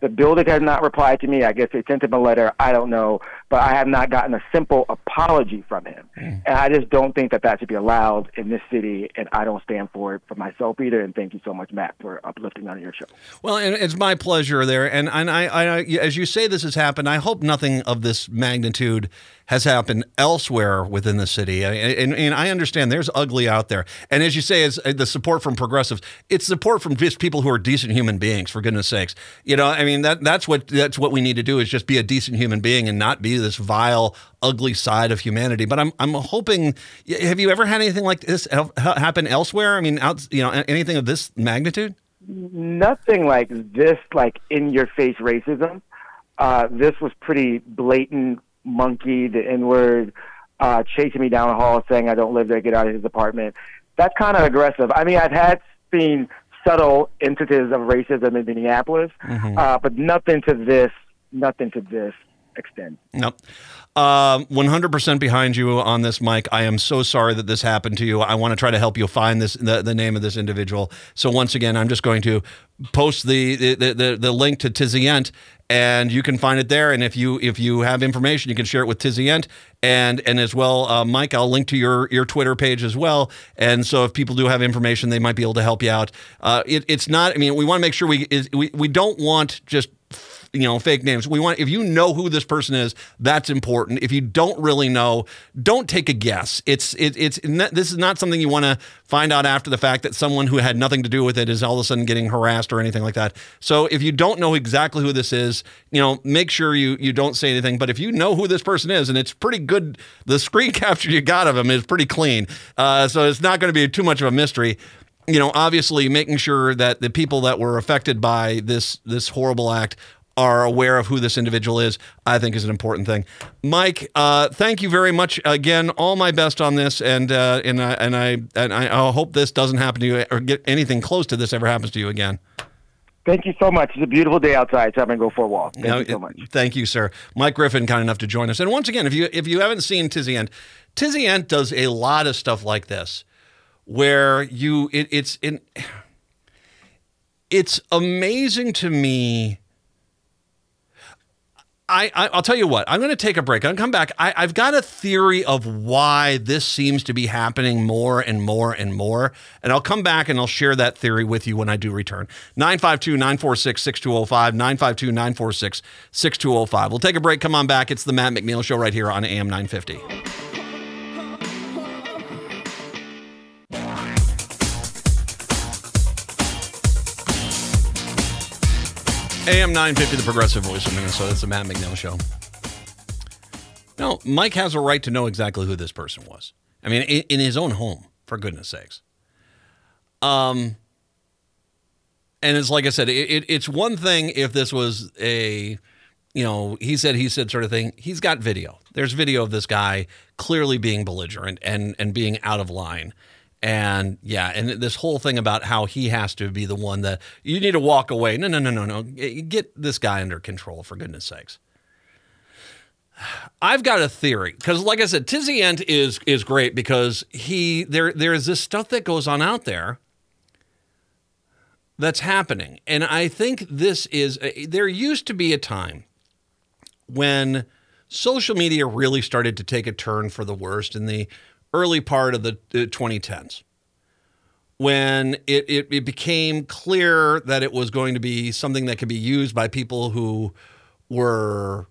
The building has not replied to me. I guess they sent him a letter. I don't know. But I have not gotten a simple apology from him. Mm. And I just don't think that that should be allowed in this city. And I don't stand for it for myself either. And thank you so much, Matt, for uplifting on your show. Well, and it's my pleasure there. And, and I, I, as you say this has happened, I hope nothing of this magnitude has happened elsewhere within the city. And, and, I understand there's ugly out there. And as you say, it's uh, the support from progressives. It's support from just people who are decent human beings, for goodness sakes. You know, I mean, that that's what that's what we need to do is just be a decent human being and not be this vile, ugly side of humanity. But I'm I'm hoping. Have you ever had anything like this happen elsewhere? I mean, out you know, anything of this magnitude? Nothing like this, like in your face racism. Uh, this was pretty blatant monkey, the N word, uh, chasing me down the hall saying I don't live there, get out of his apartment. That's kind of aggressive. I mean, I've had seen subtle instances of racism in Minneapolis, mm-hmm. uh, but nothing to this nothing to this extent. Um, 100% behind you on this, Mike. I am so sorry that this happened to you. I want to try to help you find this the, the name of this individual. So once again, I'm just going to post the the, the, the link to Tizzy Ent and you can find it there. And if you if you have information, you can share it with Tizzy Ent and and as well, uh, Mike. I'll link to your your Twitter page as well. And so if people do have information, they might be able to help you out. Uh, it, it's not. I mean, we want to make sure we is, we we don't want just you know fake names. We want if you know who this person is that's important. If you don't really know don't take a guess. It's it, it's this is not something you want to find out after the fact that someone who had nothing to do with it is all of a sudden getting harassed or anything like that. So if you don't know exactly who this is you know make sure you you don't say anything. But if you know who this person is and it's pretty good the screen capture you got of him is pretty clean. Uh, so it's not going to be too much of a mystery. You know, obviously making sure that the people that were affected by this this horrible act are aware of who this individual is, I think is an important thing. Mike, uh, thank you very much again. All my best on this, and uh, and I and I and I hope this doesn't happen to you or get anything close to this ever happens to you again. Thank you so much. It's a beautiful day outside, so I'm gonna go for a walk. Thank no, you so much. Thank you, sir. Mike Griffin, kind enough to join us. And once again, if you if you haven't seen Tizzy Ent, Tizzy Tizient does a lot of stuff like this, where you it, it's in. It's amazing to me I, I will tell you what. I'm going to take a break. To come back. I, I've got a theory of why this seems to be happening more and more and more, and I'll come back and I'll share that theory with you when I do return. 952-946-6205, 952-946-6205. We'll take a break. Come on back. It's the Matt McNeil Show right here on AM 950. AM 950, the progressive voice of Minnesota. It's the Matt McNeil Show. No, Mike has a right to know exactly who this person was. I mean, in, his own home, for goodness sakes. Um, and it's like I said, it, it, it's one thing if this was a, you know, he said, he said sort of thing. He's got video. There's video of this guy clearly being belligerent and and being out of line. And yeah, and this whole thing about how he has to be the one that you need to walk away. No, no, no, no, no. Get this guy under control, for goodness sakes. I've got a theory because, like I said, Tizzy Ent is is great because he there there is this stuff that goes on out there that's happening, and I think this is uh, there used to be a time when social media really started to take a turn for the worst in the early part of the 2010s when it, it, it, became clear that it was going to be something that could be used by people who were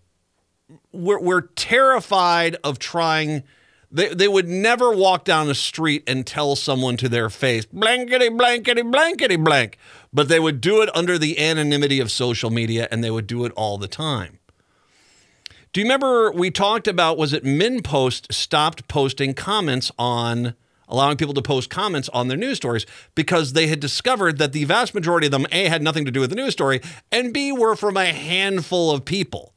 were, were terrified of trying. They, they would never walk down the street and tell someone to their face blankety blankety blankety blank. But they would do it under the anonymity of social media and they would do it all the time do you remember we talked about was it MinnPost stopped posting comments on allowing people to post comments on their news stories because they had discovered that the vast majority of them A had nothing to do with the news story and B were from a handful of people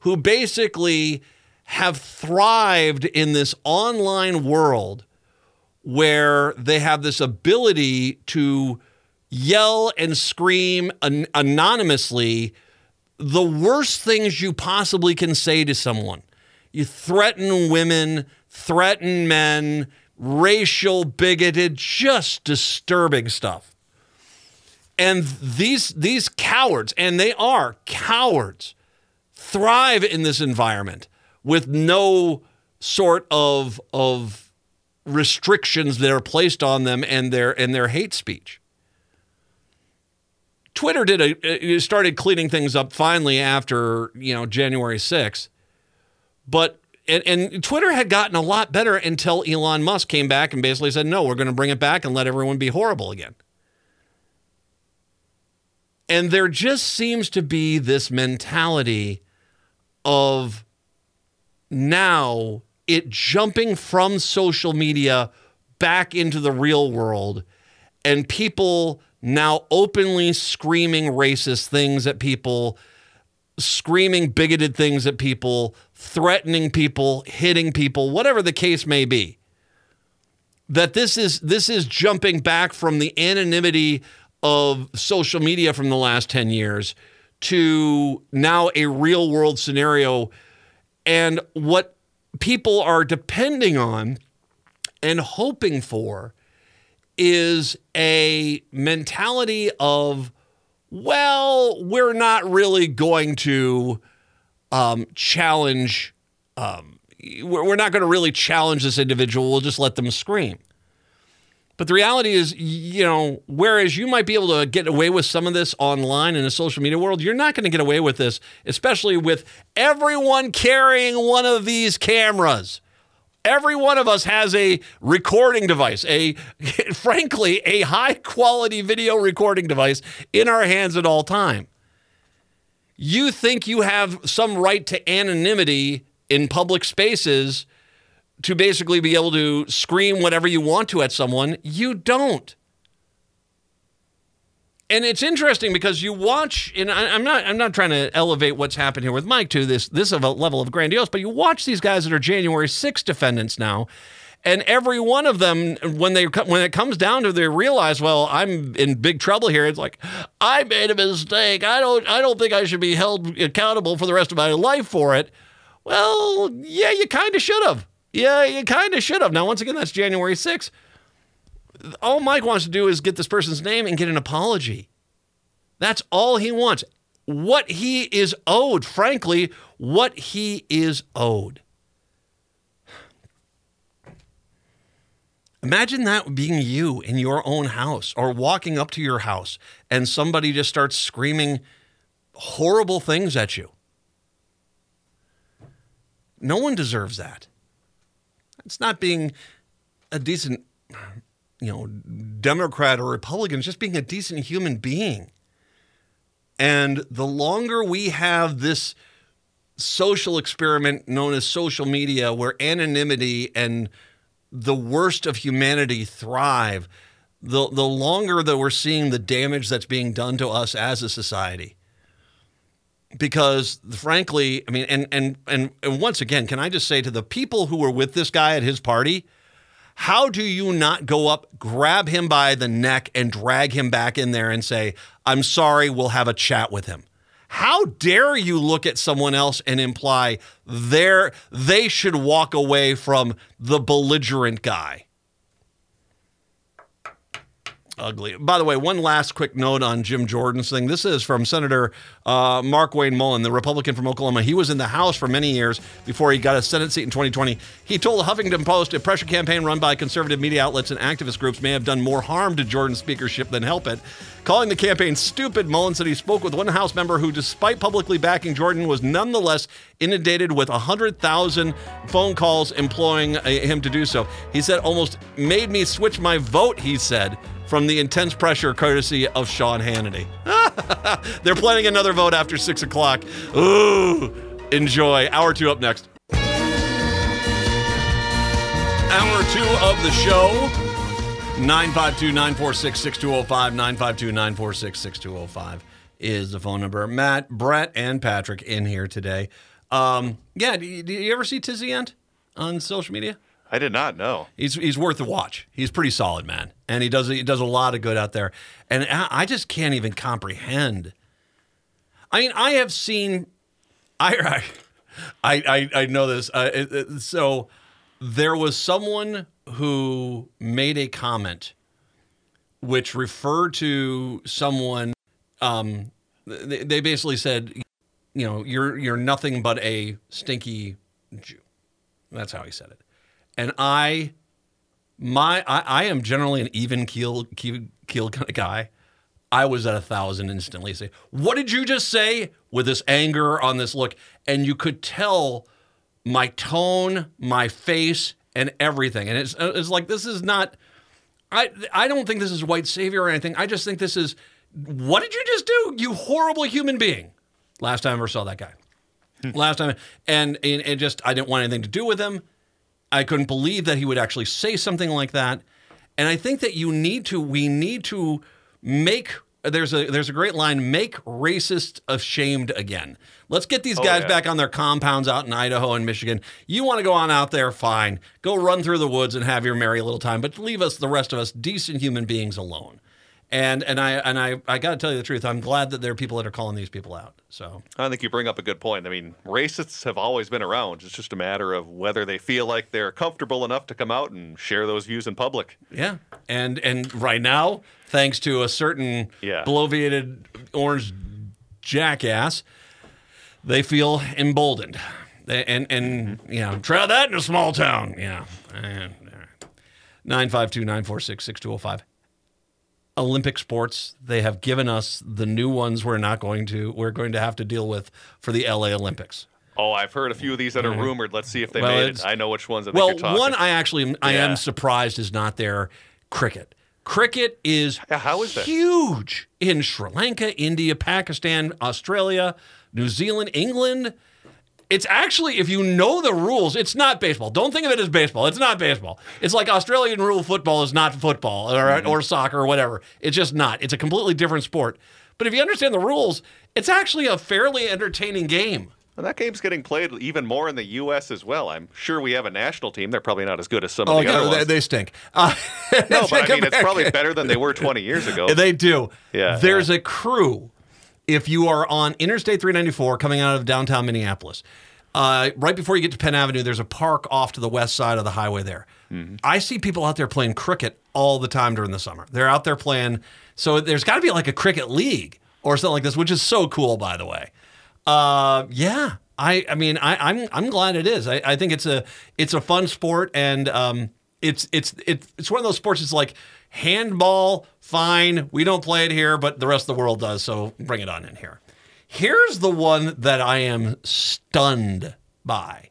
who basically have thrived in this online world where they have this ability to yell and scream an- anonymously the worst things you possibly can say to someone. You threaten women, threaten men, racial, bigoted, just disturbing stuff. And these these cowards, and they are cowards, thrive in this environment with no sort of of restrictions that are placed on them and their and their hate speech. Twitter did a started cleaning things up finally after you know January 6th, but and, and, Twitter had gotten a lot better until Elon Musk came back and basically said, "No, we're going to bring it back and let everyone be horrible again." And there just seems to be this mentality of now it jumping from social media back into the real world and people now openly screaming racist things at people, screaming bigoted things at people, threatening people, hitting people, whatever the case may be. That this is this is jumping back from the anonymity of social media from the last 10 years to now a real world scenario. And what people are depending on and hoping for is a mentality of, well, we're not really going to um, challenge, um, we're, not going to really challenge this individual. We'll just let them scream. But the reality is, you know, whereas you might be able to get away with some of this online in the social media world, you're not going to get away with this, especially with everyone carrying one of these cameras. Every one of us has a recording device, a frankly, a high quality video recording device in our hands at all time. You think you have some right to anonymity in public spaces to basically be able to scream whatever you want to at someone. You don't and it's interesting because you watch, and I, am not, I'm not trying to elevate what's happened here with Mike to this, this of a level of grandiose, but you watch these guys that are January 6 defendants now, and every one of them, when they when it comes down to, they realize, well, I'm in big trouble here. It's like I made a mistake. I don't, I don't think I should be held accountable for the rest of my life for it. Well, yeah, you kind of should have. Yeah, you kind of should have. Now, once again, that's January 6th all Mike wants to do is get this person's name and get an apology. That's all he wants. What he is owed, frankly, what he is owed. Imagine that being you in your own house or walking up to your house and somebody just starts screaming horrible things at you. No one deserves that. It's not being a decent you know, Democrat or Republican, just being a decent human being. And the longer we have this social experiment known as social media, where anonymity and the worst of humanity thrive, the, the longer that we're seeing the damage that's being done to us as a society. Because frankly, I mean, and, and and and once again, can I just say to the people who were with this guy at his party, how do you not go up, grab him by the neck, and drag him back in there and say, I'm sorry, we'll have a chat with him? How dare you look at someone else and imply they they should walk away from the belligerent guy? Ugly. By the way, one last quick note on Jim Jordan's thing. This is from Senator uh, Markwayne Mullin, the Republican from Oklahoma. He was in the House for many years before he got a Senate seat in 2020. He told the Huffington Post a pressure campaign run by conservative media outlets and activist groups may have done more harm to Jordan's speakership than help it. Calling the campaign stupid, Mullin said he spoke with one House member who, despite publicly backing Jordan, was nonetheless inundated with 100,000 phone calls employing uh, him to do so. He said, almost made me switch my vote, he said from the intense pressure courtesy of Sean Hannity. They're planning another vote after six o'clock. Ooh, enjoy. Hour two up next. Hour two of the show. 952 946 6205. 952 946 6205 is the phone number. Matt, Brett, and Patrick in here today. Um, yeah, do you, do you ever see Tizzy Ent on social media? I did not know. He's he's worth a watch. He's pretty solid, man, and he does he does a lot of good out there. And I just can't even comprehend. I mean, I have seen, I I I, I know this. Uh, so there was someone who made a comment which referred to someone. Um, they, they basically said, you know, you're you're nothing but a stinky Jew. That's how he said it and I, my, I, I am generally an even keel, keel, keel kind of guy. I was at a thousand instantly. Say, what did you just say? With this anger on this look, and you could tell my tone, my face, and everything. And it's it's like this is not. I I don't think this is white savior or anything. I just think this is. What did you just do? You horrible human being. Last time I ever saw that guy. Hmm. Last time, and, and and just I didn't want anything to do with him. I couldn't believe that he would actually say something like that. And I think that you need to, we need to make there's a there's a great line make racist ashamed again let's get these oh, guys yeah. back on their compounds out in idaho and michigan you want to go on out there fine go run through the woods and have your merry little time but leave us the rest of us decent human beings alone And and I and I I got to tell you the truth. I'm glad that there are people that are calling these people out. So I think you bring up a good point. I mean, racists have always been around. It's just a matter of whether they feel like they're comfortable enough to come out and share those views in public. yeah, and and right now, thanks to a certain Yeah. bloviated orange jackass, they feel emboldened. They, and and mm-hmm. you know, try that in a small town. Yeah. Uh, nine five two nine four six six two zero five. Olympic sports, they have given us the new ones we're not going to we're going to have to deal with for the LA Olympics. Oh, I've heard a few of these that are rumored. Let's see if they. Well, made it. I know which ones. I Well, one I actually I Yeah. am surprised is not there. Cricket. Cricket is Yeah, how is that? huge in Sri Lanka, India, Pakistan, Australia, New Zealand, England. It's actually, if you know the rules, it's not baseball. Don't think of it as baseball. It's not baseball. It's like Australian rule football is not football or, Mm-hmm. or soccer or whatever. It's just not. It's a completely different sport. But if you understand the rules, it's actually a fairly entertaining game. And that game's getting played even more in the U.S. as well. I'm sure we have a national team. They're probably not as good as some Oh, of the other yeah, they, ones. they stink. Uh, no, but I mean, it's probably better than they were 20 years ago. They do. Yeah, There's a crew. If you are on Interstate 394 coming out of downtown Minneapolis, uh, right before you get to Penn Avenue, there's a park off to the west side of the highway there. Mm-hmm. I see people out there playing cricket all the time during the summer. They're out there playing. So there's got to be like a cricket league or something like this, which is so cool, by the way. Uh, yeah, I, I mean, I, I'm, I'm glad it is. I, I think it's a, it's a fun sport, and um, it's, it's, it's, it's one of those sports. It's like handball. Fine, we don't play it here, but the rest of the world does. So bring it on in here. Here's the one that I am stunned by.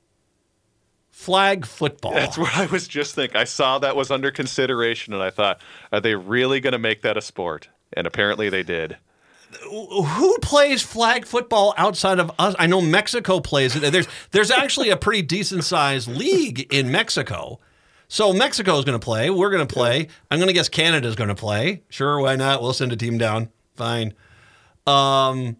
Flag football. That's what I was just thinking. I saw that was under consideration, and I thought, are they really going to make that a sport? And apparently they did. who plays flag football outside of us? I know Mexico plays it. There's there's actually a pretty decent sized league in Mexico. So Mexico is going to play. We're going to play. I'm going to guess Canada's going to play. Sure, why not? We'll send a team down. Fine. Um.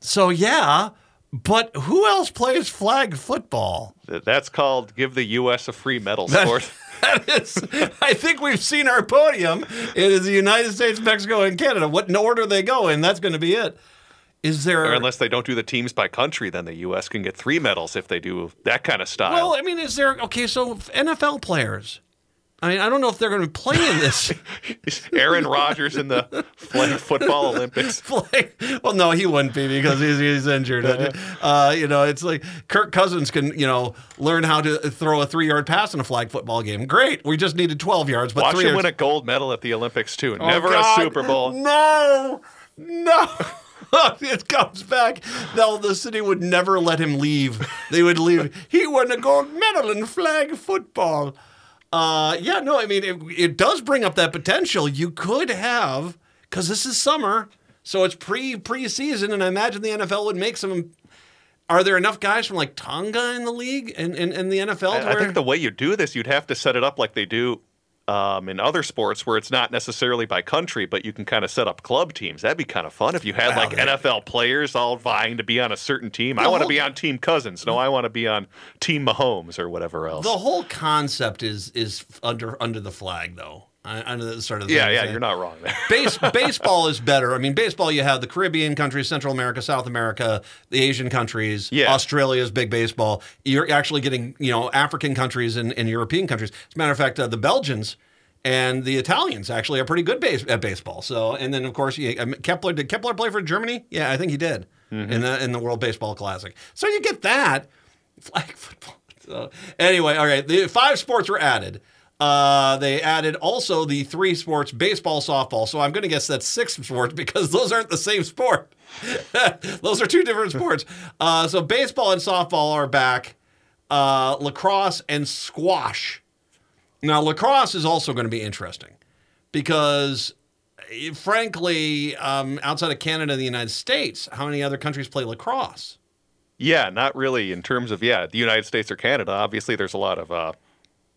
So yeah, but who else plays flag football? That's called give the U.S. a free medal sport. That is, I think we've seen our podium. It is the United States, Mexico, and Canada. What in order they go in? That's going to be it. Is there? or unless they don't do the teams by country, then the U.S. can get three medals if they do that kind of style. Well, I mean, is there okay? So NFL players. I mean, I don't know if they're going to be playing this. Aaron Rodgers in the flag football Olympics. flag. Well, no, he wouldn't be because he's, he's injured. Uh, you know, it's like Kirk Cousins can, you know, learn how to throw a three yard pass in a flag football game. Great. We just needed 12 yards, but Watch three him yards. win a gold medal at the Olympics too. Oh, Never God. a Super Bowl. No, no. it comes back. No, the city would never let him leave. They would leave. He won a gold medal in flag football. Uh, yeah, no, I mean, it, it does bring up that potential. You could have, because this is summer, so it's pre preseason, and I imagine the NFL would make some. Are there enough guys from like Tonga in the league and in, in, the NFL? I, I think the way you do this, you'd have to set it up like they do um, in other sports where it's not necessarily by country, but you can kind of set up club teams. That'd be kind of fun if you had Wow, like that- NFL players all vying to be on a certain team. I want to whole- be on Team Cousins. No, I want to be on Team Mahomes or whatever else. the whole concept is is under under the flag though. Uh, Under the sort of yeah, yeah, you're not wrong there. Base, baseball is better. I mean, baseball, you have the Caribbean countries, Central America, South America, the Asian countries. Yeah. Australia is big baseball. You're actually getting, you know, African countries and, and European countries. As a matter of fact, uh, the Belgians and the Italians actually are pretty good base, at baseball. So, and then of course, um, Kepler did Kepler play for Germany? Yeah, I think he did in the in the World Baseball Classic. So you get that flag football. So anyway, all right, the five sports were added. Uh, they added also the three sports baseball, softball. So I'm going to guess that's six sports because those aren't the same sport. those are two different sports. Uh, so baseball and softball are back. Uh, lacrosse and squash. Now lacrosse is also going to be interesting because, eh, frankly, um, outside of Canada and the United States, how many other countries play lacrosse? yeah, not really in terms of yeah, the United States or Canada. Obviously, there's a lot of uh,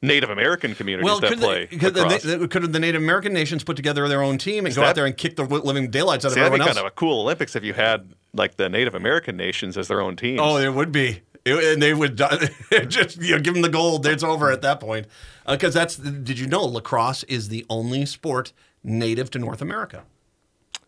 Native American communities that could, play the, could, the, could the Native American nations put together their own team and go that- out there and kick the living daylights out See, of everyone kind of a cool Olympics if you had like the Native American nations as their own teams. oh, it would be. It- and they would just you know, give them the gold. It's over at that point. Uh, because that's. Did you know lacrosse is the only sport native to North America?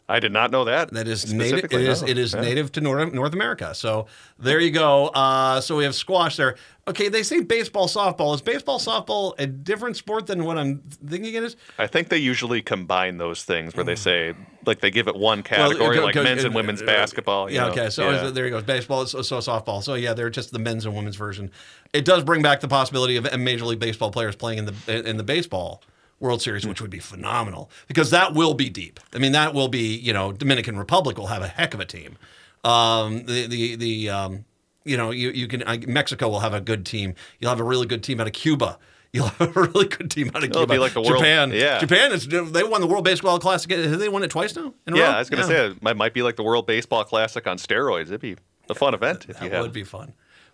I did not know that. That is native. It is no. it is Yeah. native to North North America. So there you go. Uh, so we have squash there. Okay, they say baseball, softball. Is baseball, softball a different sport than what I'm thinking it is? I think they usually combine those things where they say, like, they give it one category, go- like men's and women's uh, basketball. you Yeah. know? Okay. So Yeah. there you go. Baseball. So, so softball. So yeah, they're just the men's and women's version. It does bring back the possibility of Major League Baseball players playing in the in the baseball. World Series, which would be phenomenal because that will be deep. I mean, that will be you know Dominican Republic will have a heck of a team. Um, the the the um, you know you you can I, Mexico will have a good team. You'll have a really good team out of Cuba. You'll have a really good team out of It'll Cuba. be like the world- Japan. yeah. Japan is they won the World Baseball Classic. Have they won it twice now? In a row? Yeah, I was going to say it might, be like the World Baseball Classic on steroids. It'd be a fun event if you that had. would be fun.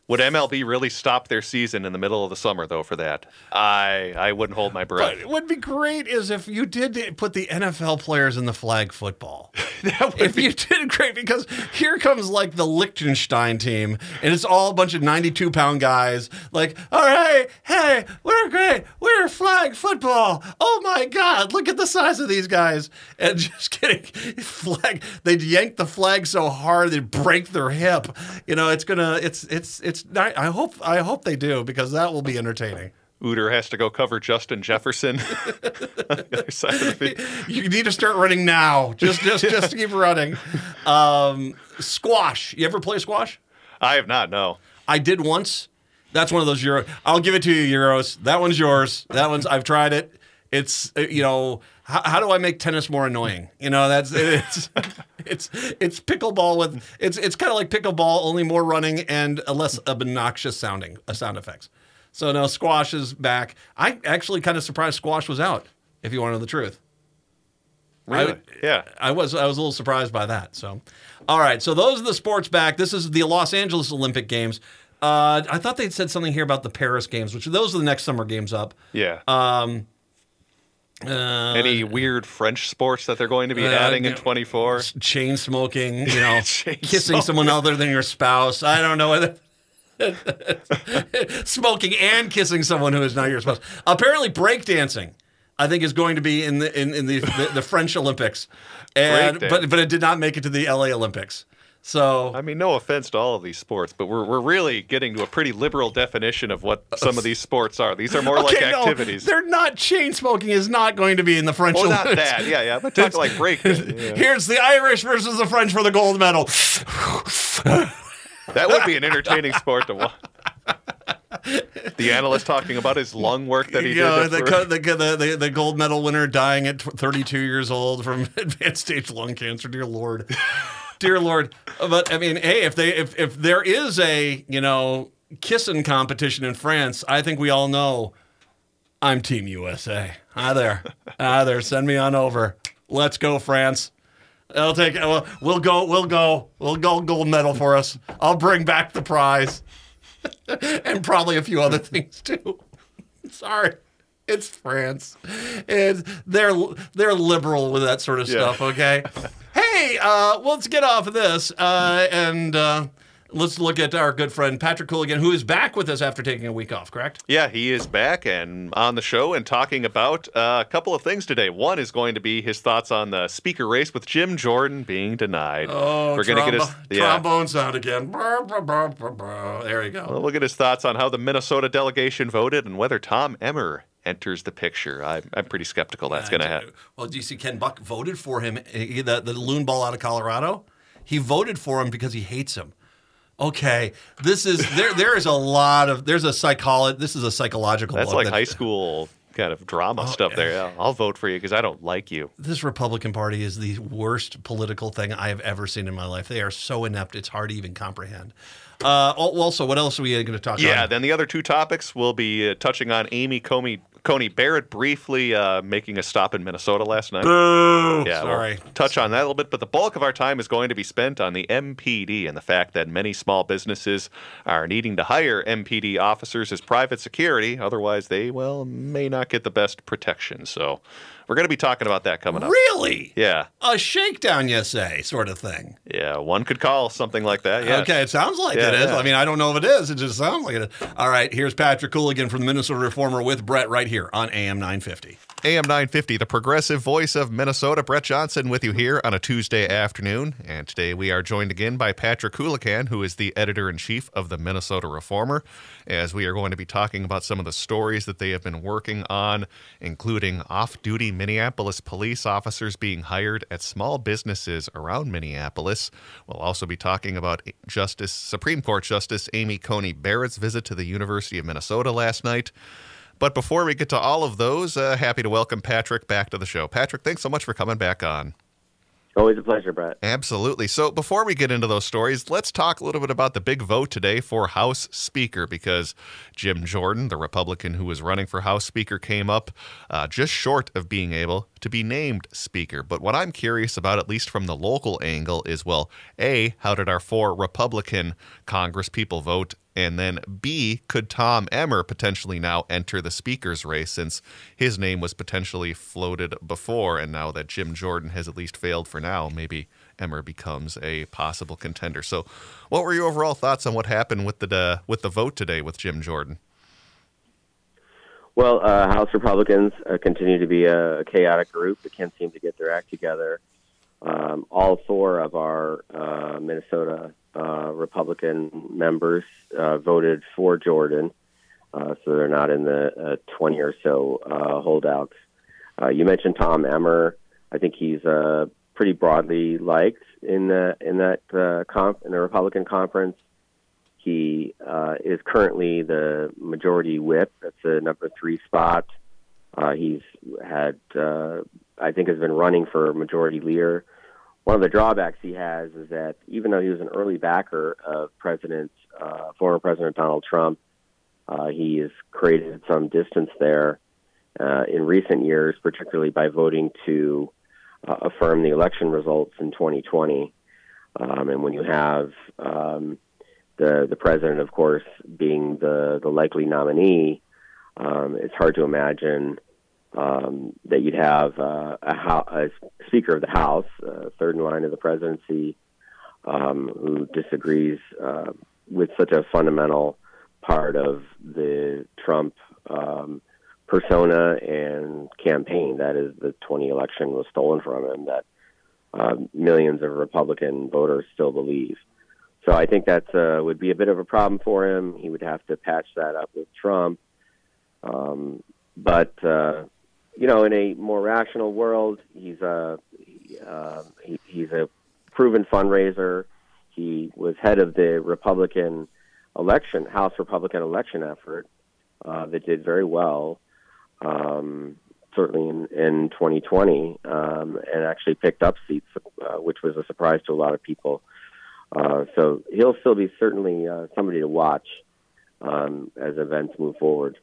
Would MLB really stop their season in the middle of the summer though for that? I I wouldn't hold my breath. But what would be great is if you did put the NFL players in the flag football. if you did great, because here comes like the Liechtenstein team, and it's all a bunch of 92 pound guys. Like, all right, hey, we're great. We're flag football. Oh my God, look at the size of these guys. And just kidding. Flag, they'd yank the flag so hard they'd break their hip. You know, it's gonna, it's, it's, it's, not, I hope, I hope they do because that will be entertaining. Uter has to go cover Justin Jefferson on the other side of the field. You need to start running now. Just just just keep running. Um, squash. You ever play squash? I have not. No. I did once. That's one of those Euro. I'll give it to you, Euros. That one's yours. That one's. I've tried it. It's uh, you know. How, how do I make tennis more annoying? You know, that's it's it's it's pickleball with it's it's kind of like pickleball, only more running and a less obnoxious sounding uh, sound effects. So now squash is back. I actually kind of surprised squash was out. If you want to know the truth. Really? I- yeah. I was I was a little surprised by that. So, all right. So those are the sports back. This is the Los Angeles Olympic Games. Uh, I thought they'd said something here about the Paris Games, which those are the next summer games up. Yeah. Um, uh, Any weird French sports that they're going to be uh, adding in 24? chain smoking, you know, kissing someone other than your spouse. I don't know whether. smoking and kissing someone who is not your spouse. Apparently, breakdancing, I think, is going to be in the in, in the, the, the French Olympics, and but but it did not make it to the LA Olympics. So I mean, no offense to all of these sports, but we're, we're really getting to a pretty liberal definition of what uh, some of these sports are. These are more like Okay, no, activities. they're not chain smoking is not going to be in the French well, not Olympics. that. Yeah, yeah. But talking like break. Yeah. Here's the Irish versus the French for the gold medal. That would be an entertaining sport to watch. The analyst talking about his lung work that he you know, did. the, the, the, the gold medal winner dying at 32 years old from advanced stage lung cancer. Dear Lord. Dear Lord. But I mean, hey, if they if, if there is a, you know, kissing competition in France, I think we all know I'm Team USA. Hi there. Hi there. Send me on over. Let's go, France. I'll take we'll, we'll go we'll go we'll go gold medal for us. I'll bring back the prize. and probably a few other things too. Sorry. It's France. It's, they're they're liberal with that sort of Yeah. stuff, okay? hey, uh, well, let's get off of this uh, and uh, let's look at our good friend Patrick Coolican, who is back with us after taking a week off, correct? Yeah, he is back and on the show and talking about uh, a couple of things today. One is going to be his thoughts on the speaker race with Jim Jordan being denied. Oh, we're gonna get his yeah. trombone sound again. Brr, brr, brr. There you go. Well, we'll get his thoughts on how the Minnesota delegation voted and whether Tom Emmer enters the picture. I'm, I'm pretty skeptical that's going to happen. Well, do you see Ken Buck voted for him, eh, the, the loon ball out of Colorado? He voted for him because he hates him. Okay, this is there. There is a lot of there's a psychology. This is a psychological. That's like that- high school kind of drama stuff there. Yeah, I'll vote for you because I don't like you. This Republican Party is the worst political thing I have ever seen in my life. They are so inept; it's hard to even comprehend. Uh, also, what else are we going to talk Yeah, about? Yeah, then the other two topics we'll be uh, touching on Amy Comey, Coney Barrett briefly uh, making a stop in Minnesota last night. Boo! Yeah, sorry. we'll touch on that a little bit, but the bulk of our time is going to be spent on the MPD and the fact that many small businesses are needing to hire MPD officers as private security. Otherwise, they, well, may not get the best protection. So we're going to be talking about that coming up. Really? Yeah, A shakedown, you say, sort of thing. yeah, one could call something like that. Yeah. Okay, it sounds like Yeah, it is. yeah. I mean, I don't know if it is. It just sounds like it is. All right, here's Patrick Coolican from the Minnesota Reformer with Brett right here on AM 950. AM 950, the progressive voice of Minnesota. Brett Johnson with you here on a Tuesday afternoon. And today we are joined again by Patrick Coolican, who is the editor in chief of the Minnesota Reformer, as we are going to be talking about some of the stories that they have been working on, including off duty Minneapolis police officers being hired at small businesses around Minneapolis. We'll also be talking about Justice Supreme Court Justice Amy Coney Barrett's visit to the University of Minnesota last night. But before we get to all of those, uh, happy to welcome Patrick back to the show. Patrick, thanks so much for coming back on. Always a pleasure, Brett. Absolutely. So before we get into those stories, let's talk a little bit about the big vote today for House Speaker because Jim Jordan, the Republican who was running for House Speaker, came up uh, just short of being able to be named Speaker. But what I'm curious about, at least from the local angle, is well, A, how did our four Republican Congress people vote? And then B, could Tom Emmer potentially now enter the speaker's race since his name was potentially floated before? And now that Jim Jordan has at least failed for now, maybe Emmer becomes a possible contender. So, what were your overall thoughts on what happened with the uh, with the vote today with Jim Jordan? Well, uh, House Republicans uh, continue to be a chaotic group that can't seem to get their act together. Um, all four of our uh, Minnesota uh, Republican members uh, voted for Jordan, uh, so they're not in the 20 or so holdouts. you mentioned Tom Emmer. I think he's pretty broadly liked in the in that comp in the Republican conference. He uh, is currently the majority whip. That's the number three spot. Uh, he's had, uh, I think, has been running for majority leader one of the drawbacks he has is that even though he was an early backer of President, uh, former President Donald Trump, uh, he has created some distance there uh, in recent years, particularly by voting to uh, affirm the election results in 2020. Um, and when you have um, the the president, of course, being the the likely nominee, um, it's hard to imagine um, that you'd have uh, a, a, Speaker of the House, uh, third in line of the presidency, um, who disagrees uh, with such a fundamental part of the Trump um, persona and campaign. That is, the 20 election was stolen from him. That uh, millions of Republican voters still believe. So I think that uh, would be a bit of a problem for him. He would have to patch that up with Trump. Um, but uh, you know, in a more rational world, he's a uh, he, he's a proven fundraiser. He was head of the Republican election, House Republican election effort uh, that did very well, um, certainly in, in 2020, um, and actually picked up seats, uh, which was a surprise to a lot of people. Uh, so he'll still be certainly uh, somebody to watch um, as events move forward.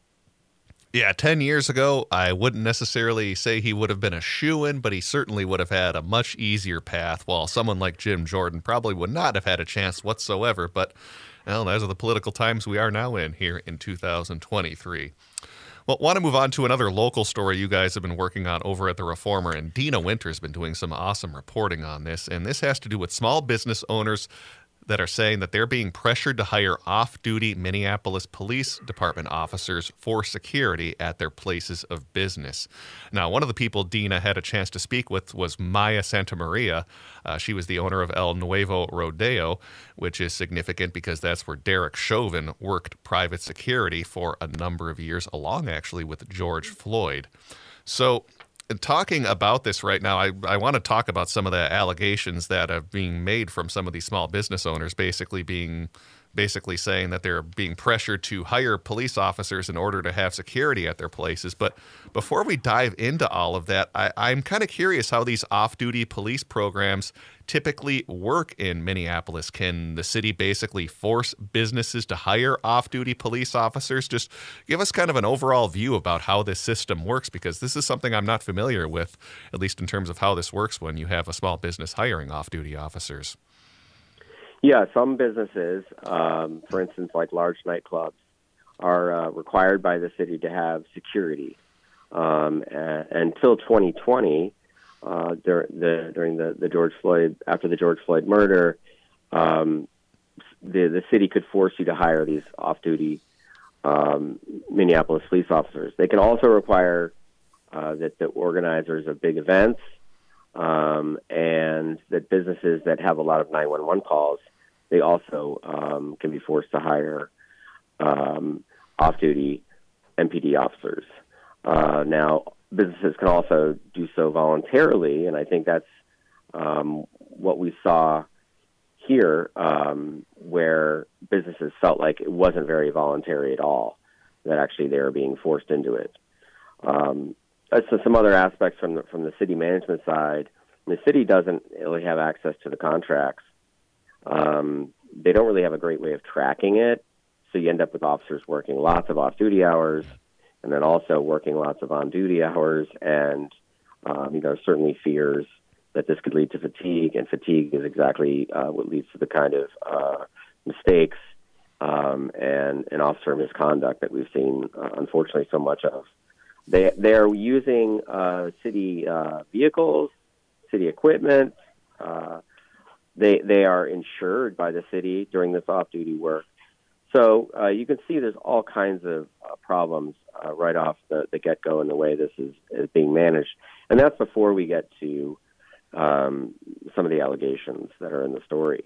Yeah, 10 years ago, I wouldn't necessarily say he would have been a shoe in, but he certainly would have had a much easier path, while someone like Jim Jordan probably would not have had a chance whatsoever. But, well, those are the political times we are now in here in 2023. Well, want to move on to another local story you guys have been working on over at the Reformer, and Deena Winter's been doing some awesome reporting on this. And this has to do with small business owners that are saying that they're being pressured to hire off duty Minneapolis Police Department officers for security at their places of business. Now, one of the people Deena had a chance to speak with was Maya Santamaria. Uh, she was the owner of El Nuevo Rodeo, which is significant because that's where Derek Chauvin worked private security for a number of years, along actually with George Floyd. So talking about this right now, I, I want to talk about some of the allegations that are being made from some of these small business owners, basically being basically saying that they're being pressured to hire police officers in order to have security at their places. But before we dive into all of that, I, I'm kind of curious how these off duty police programs typically work in Minneapolis? Can the city basically force businesses to hire off duty police officers? Just give us kind of an overall view about how this system works because this is something I'm not familiar with, at least in terms of how this works when you have a small business hiring off duty officers. Yeah, some businesses, um, for instance, like large nightclubs, are uh, required by the city to have security. Um, until 2020, uh, the, during the, the George Floyd after the George Floyd murder, um, the the city could force you to hire these off duty um, Minneapolis police officers. They can also require uh, that the organizers of big events um, and that businesses that have a lot of 911 calls, they also um, can be forced to hire um, off-duty MPD officers. Uh, now, businesses can also do so voluntarily, and I think that's um, what we saw here, um, where businesses felt like it wasn't very voluntary at all, that actually they were being forced into it. Um, so some other aspects from the, from the city management side, the city doesn't really have access to the contracts. Um, they don't really have a great way of tracking it, so you end up with officers working lots of off-duty hours, and then also working lots of on-duty hours, and um, you know certainly fears that this could lead to fatigue, and fatigue is exactly uh, what leads to the kind of uh, mistakes um, and, and officer misconduct that we've seen, uh, unfortunately, so much of. They they're using uh, city uh, vehicles, city equipment. Uh, they they are insured by the city during this off-duty work. So uh, you can see there's all kinds of uh, problems uh, right off the, the get-go in the way this is, is being managed, and that's before we get to um, some of the allegations that are in the story.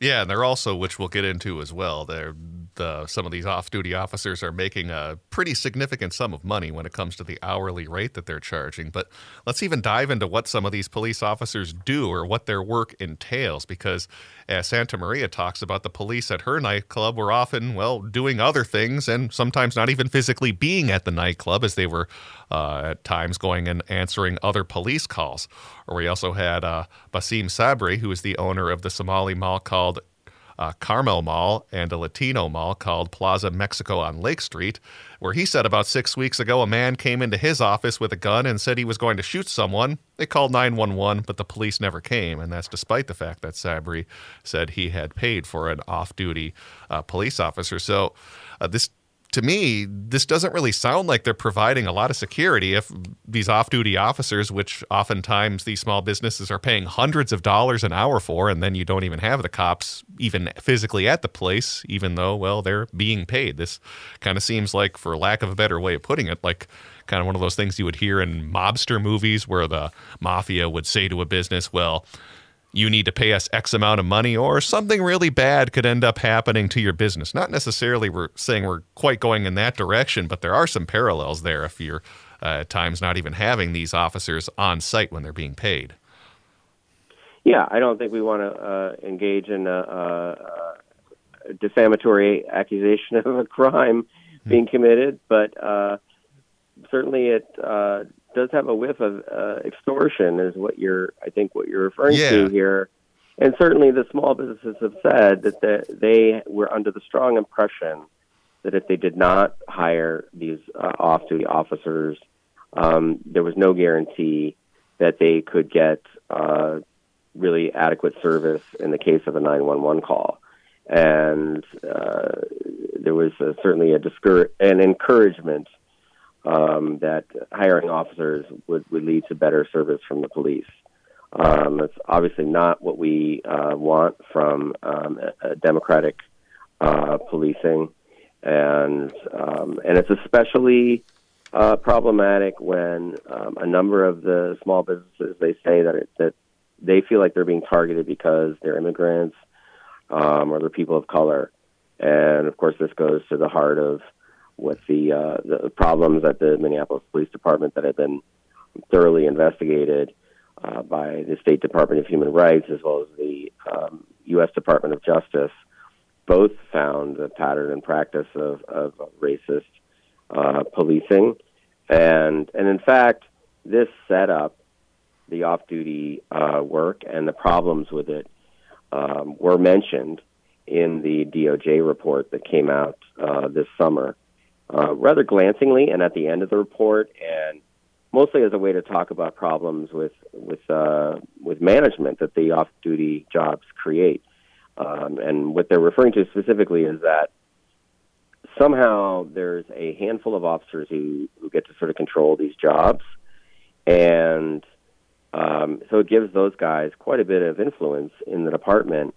Yeah, and they're also, which we'll get into as well. They're the some of these off-duty officers are making a pretty significant sum of money when it comes to the hourly rate that they're charging. But let's even dive into what some of these police officers do or what their work entails, because as Santamaria talks about, the police at her nightclub were often well doing other things and sometimes not even physically being at the nightclub, as they were uh, at times going and answering other police calls. Or we also had uh, Basim Sabri, who is the owner of the Somali mall called uh, Karmel Mall and a Latino mall called Plaza Mexico on Lake Street, where he said about six weeks ago a man came into his office with a gun and said he was going to shoot someone. They called 911, but the police never came, and that's despite the fact that Sabri said he had paid for an off duty uh, police officer. So uh, this to me, this doesn't really sound like they're providing a lot of security if these off duty officers, which oftentimes these small businesses are paying hundreds of dollars an hour for, and then you don't even have the cops even physically at the place, even though, well, they're being paid. This kind of seems like, for lack of a better way of putting it, like kind of one of those things you would hear in mobster movies where the mafia would say to a business, well, you need to pay us X amount of money, or something really bad could end up happening to your business. Not necessarily we're saying we're quite going in that direction, but there are some parallels there if you're uh, at times not even having these officers on site when they're being paid. Yeah, I don't think we want to uh, engage in a, a, a, defamatory accusation of a crime hmm. being committed, but uh, certainly it uh, does have a whiff of uh, extortion, is what you're, I think, what you're referring yeah. to here. And certainly, the small businesses have said that the, they were under the strong impression that if they did not hire these uh, off-duty officers, um, there was no guarantee that they could get uh, really adequate service in the case of a 911 call. And uh, there was uh, certainly a discour- an encouragement um, that hiring officers would, would lead to better service from the police. Um, it's obviously not what we uh, want from um, a, a democratic uh, policing, and um, and it's especially uh, problematic when um, a number of the small businesses they say that it, that they feel like they're being targeted because they're immigrants um, or they're people of color, and of course this goes to the heart of with the uh, the problems at the Minneapolis Police Department that have been thoroughly investigated uh, by the State Department of Human Rights as well as the um, U.S. Department of Justice. Both found the pattern and practice of, of racist uh, policing, and and in fact, this set up the off-duty uh, work and the problems with it, um, were mentioned in the DOJ report that came out uh, this summer uh, rather glancingly and at the end of the report, and mostly as a way to talk about problems with with uh, with management that the off-duty jobs create. Um, and what they're referring to specifically is that somehow there's a handful of officers who, who get to sort of control these jobs, and um, so it gives those guys quite a bit of influence in the department,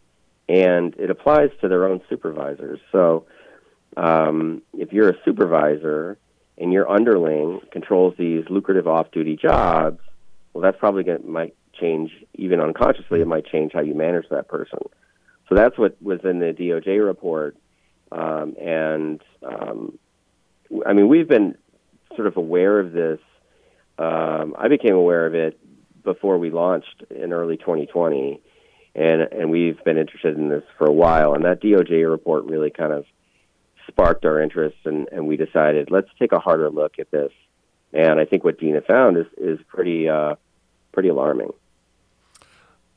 and it applies to their own supervisors. So um, if you're a supervisor and your underling controls these lucrative off-duty jobs, well, that's probably going to might change even unconsciously. It might change how you manage that person. So that's what was in the DOJ report, um, and um, I mean we've been sort of aware of this. Um, I became aware of it before we launched in early 2020, and and we've been interested in this for a while. And that DOJ report really kind of sparked our interest, and, and we decided let's take a harder look at this. And I think what Deena found is is pretty uh, pretty alarming.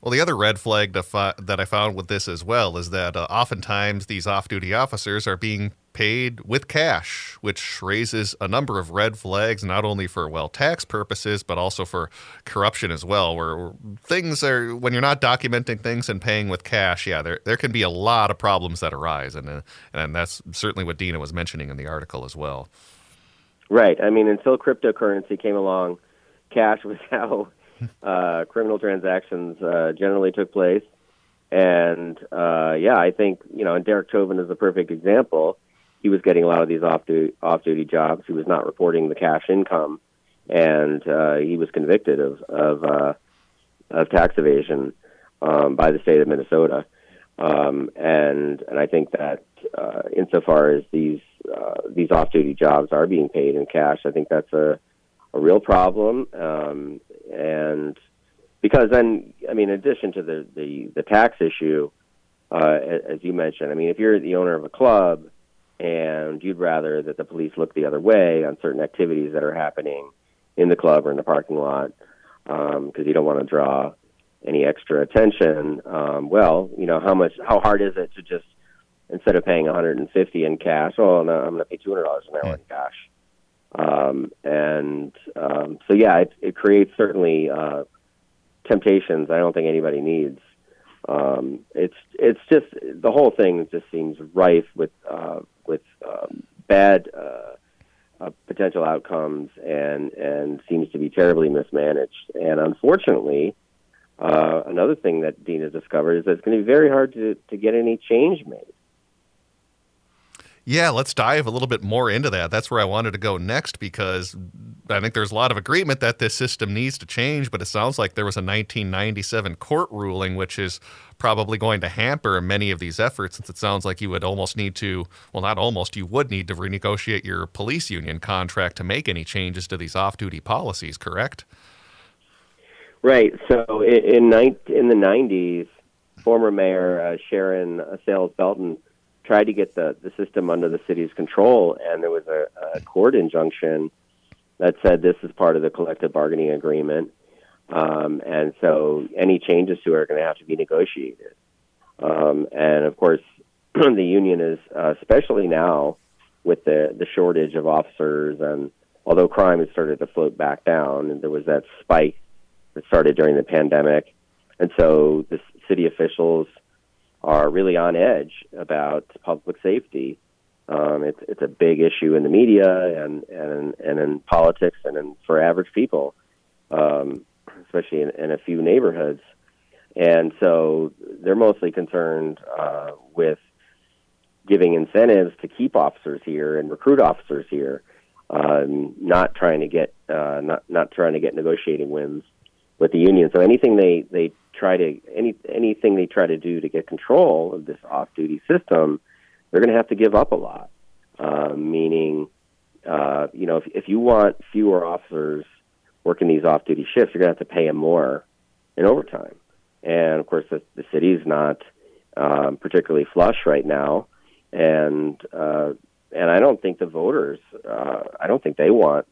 Well, the other red flag that I found with this as well is that uh, oftentimes these off duty officers are being paid with cash, which raises a number of red flags, not only for, well, tax purposes, but also for corruption as well, where things are, when you're not documenting things and paying with cash, yeah, there, there can be a lot of problems that arise. And, uh, and that's certainly what Deena was mentioning in the article as well. Right. I mean, until cryptocurrency came along, cash was how uh, criminal transactions uh, generally took place. And uh, yeah, I think you know, and Derek Chauvin is a perfect example. He was getting a lot of these off duty off duty jobs. He was not reporting the cash income, and uh, he was convicted of of, uh, of tax evasion um, by the state of Minnesota. Um, and and I think that uh, insofar as these uh, these off duty jobs are being paid in cash, I think that's a a real problem. Um, and because then, I mean, in addition to the the, the tax issue, uh, as you mentioned, I mean, if you're the owner of a club and you'd rather that the police look the other way on certain activities that are happening in the club or in the parking lot because um, you don't want to draw any extra attention. Um, well, you know, how much, how hard is it to just instead of paying 150 in cash, oh no, I'm going to pay 200 dollars an hour in cash. Um, and um, so, yeah, it, it creates certainly uh, temptations I don't think anybody needs. Um, it's it's just the whole thing just seems rife with uh, with um, bad uh, uh, potential outcomes and and seems to be terribly mismanaged. And unfortunately, uh, another thing that Deena discovered is that it's going to be very hard to to get any change made. Yeah, let's dive a little bit more into that. That's where I wanted to go next because I think there's a lot of agreement that this system needs to change, but it sounds like there was a 1997 court ruling which is probably going to hamper many of these efforts since it sounds like you would almost need to, well, not almost, you would need to renegotiate your police union contract to make any changes to these off duty policies, correct? Right. So in, in, in the 90s, former Mayor uh, Sharon Sayles Belton tried to get the, the system under the city's control, and there was a, a court injunction that said this is part of the collective bargaining agreement. Um, and so any changes to it are going to have to be negotiated. Um, and of course, the union is, uh, especially now with the, the shortage of officers, and although crime has started to float back down, and there was that spike that started during the pandemic. And so the city officials are really on edge about public safety. Um, it's it's a big issue in the media and and and in politics and in, for average people, um, especially in, in a few neighborhoods. And so they're mostly concerned uh, with giving incentives to keep officers here and recruit officers here, um, not trying to get uh, not not trying to get negotiating wins with the union. So anything they they try to any anything they try to do to get control of this off-duty system, they're going to have to give up a lot. Uh, meaning, uh, you know, if, if you want fewer officers working these off-duty shifts, you're going to have to pay them more in overtime. And of course, the, the city's not um, particularly flush right now, and uh, and I don't think the voters, uh, I don't think they want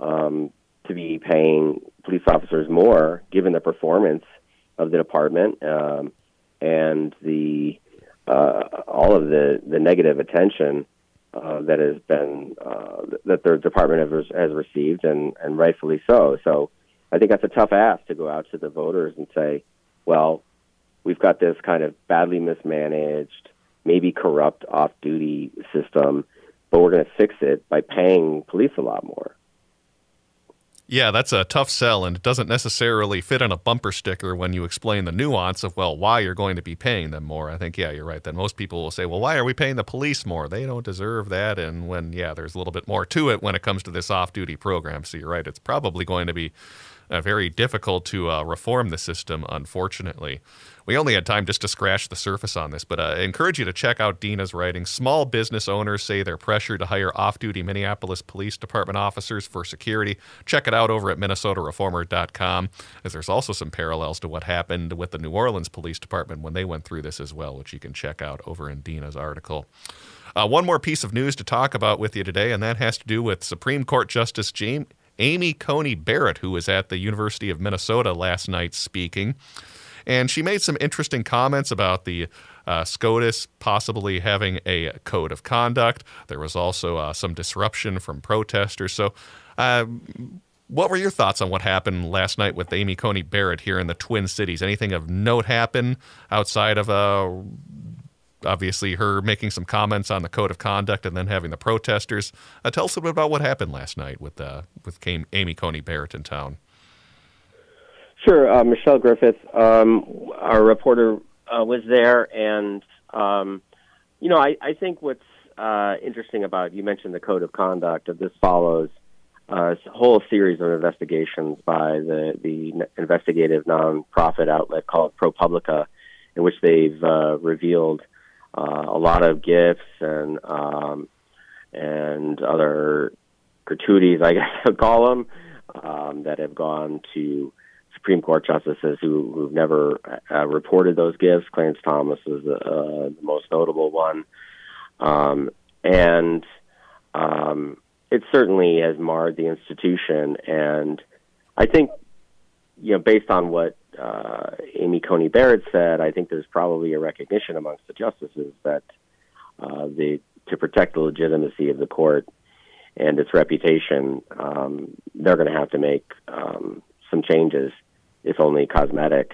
um, to be paying police officers more, given the performance of the department um, and the uh, all of the, the negative attention uh, that has been uh, that the department has, has received, and, and rightfully so. So I think that's a tough ask to go out to the voters and say, well, we've got this kind of badly mismanaged, maybe corrupt off-duty system, but we're going to fix it by paying police a lot more. Yeah, that's a tough sell, and it doesn't necessarily fit on a bumper sticker when you explain the nuance of, well, why you're going to be paying them more. I think, yeah, you're right. Then most people will say, well, why are we paying the police more? They don't deserve that. And when, yeah, there's a little bit more to it when it comes to this off duty program. So you're right. It's probably going to be uh, very difficult to uh, reform the system, unfortunately. We only had time just to scratch the surface on this, but uh, I encourage you to check out Deena's writing. Small business owners say they're pressured to hire off duty Minneapolis Police Department officers for security. Check it out over at MinnesotaReformer.com, as there's also some parallels to what happened with the New Orleans Police Department when they went through this as well, which you can check out over in Deena's article. Uh, one more piece of news to talk about with you today, and that has to do with Supreme Court Justice James. Amy Coney Barrett, who was at the University of Minnesota last night speaking. And she made some interesting comments about the uh, SCOTUS possibly having a code of conduct. There was also uh, some disruption from protesters. So, uh, what were your thoughts on what happened last night with Amy Coney Barrett here in the Twin Cities? Anything of note happen outside of uh, obviously her making some comments on the code of conduct and then having the protesters. Uh, tell us a bit about what happened last night with uh, with Amy Coney Barrett in town. Sure, uh, Michelle Griffith, um, our reporter, uh, was there, and um, you know, I, I think what's uh, interesting about you mentioned the code of conduct. Of this follows uh, a whole series of investigations by the the investigative nonprofit outlet called ProPublica, in which they've revealed uh, a lot of gifts and um, and other gratuities, I guess I'll call them, um, that have gone to Supreme Court justices who, who've never uh, reported those gifts. Clarence Thomas is the, uh, the most notable one, um, and um, it certainly has marred the institution. And I think, you know, based on what uh, Amy Coney Barrett said, I think there's probably a recognition amongst the justices that uh, the to protect the legitimacy of the court and its reputation, um, they're going to have to make um, some changes, if only cosmetic.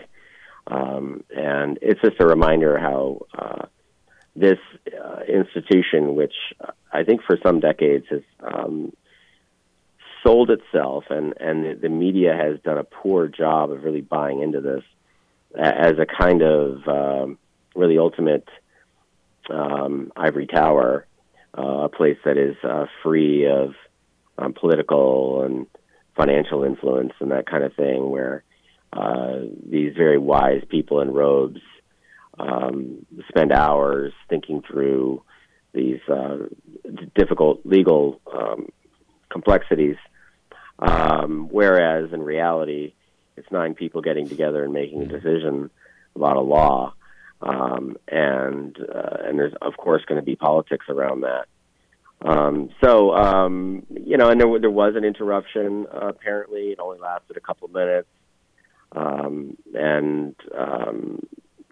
Um, and it's just a reminder how uh, this uh, institution, which I think for some decades has um, sold itself, and and the media has done a poor job of really buying into this as a kind of um, really ultimate um, ivory tower, uh, a place that is uh, free of um, political and financial influence and that kind of thing, where uh, these very wise people in robes um, spend hours thinking through these uh, difficult legal um, complexities um, whereas in reality, it's nine people getting together and making a decision about a law. Um, and uh, and there's of course going to be politics around that. Um, so um, you know, and there there was an interruption. Uh, apparently, it only lasted a couple of minutes, um, and um,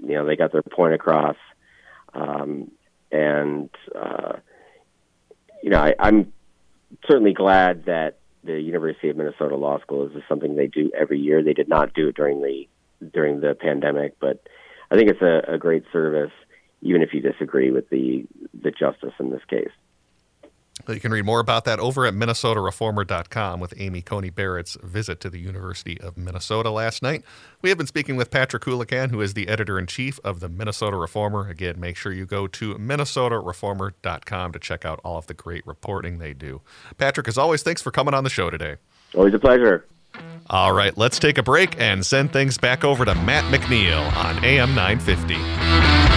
you know they got their point across. Um, and uh, you know, I, I'm certainly glad that the University of Minnesota Law School. Is something they do every year. They did not do it during the during the pandemic, but I think it's a, a great service, even if you disagree with the the justice in this case. You can read more about that over at MinnesotaReformer.com with Amy Coney Barrett's visit to the University of Minnesota last night. We have been speaking with Patrick Coolican, who is the editor in chief of the Minnesota Reformer. Again, make sure you go to MinnesotaReformer.com to check out all of the great reporting they do. Patrick, as always, thanks for coming on the show today. Always a pleasure. All right, let's take a break and send things back over to Matt McNeil on AM 950.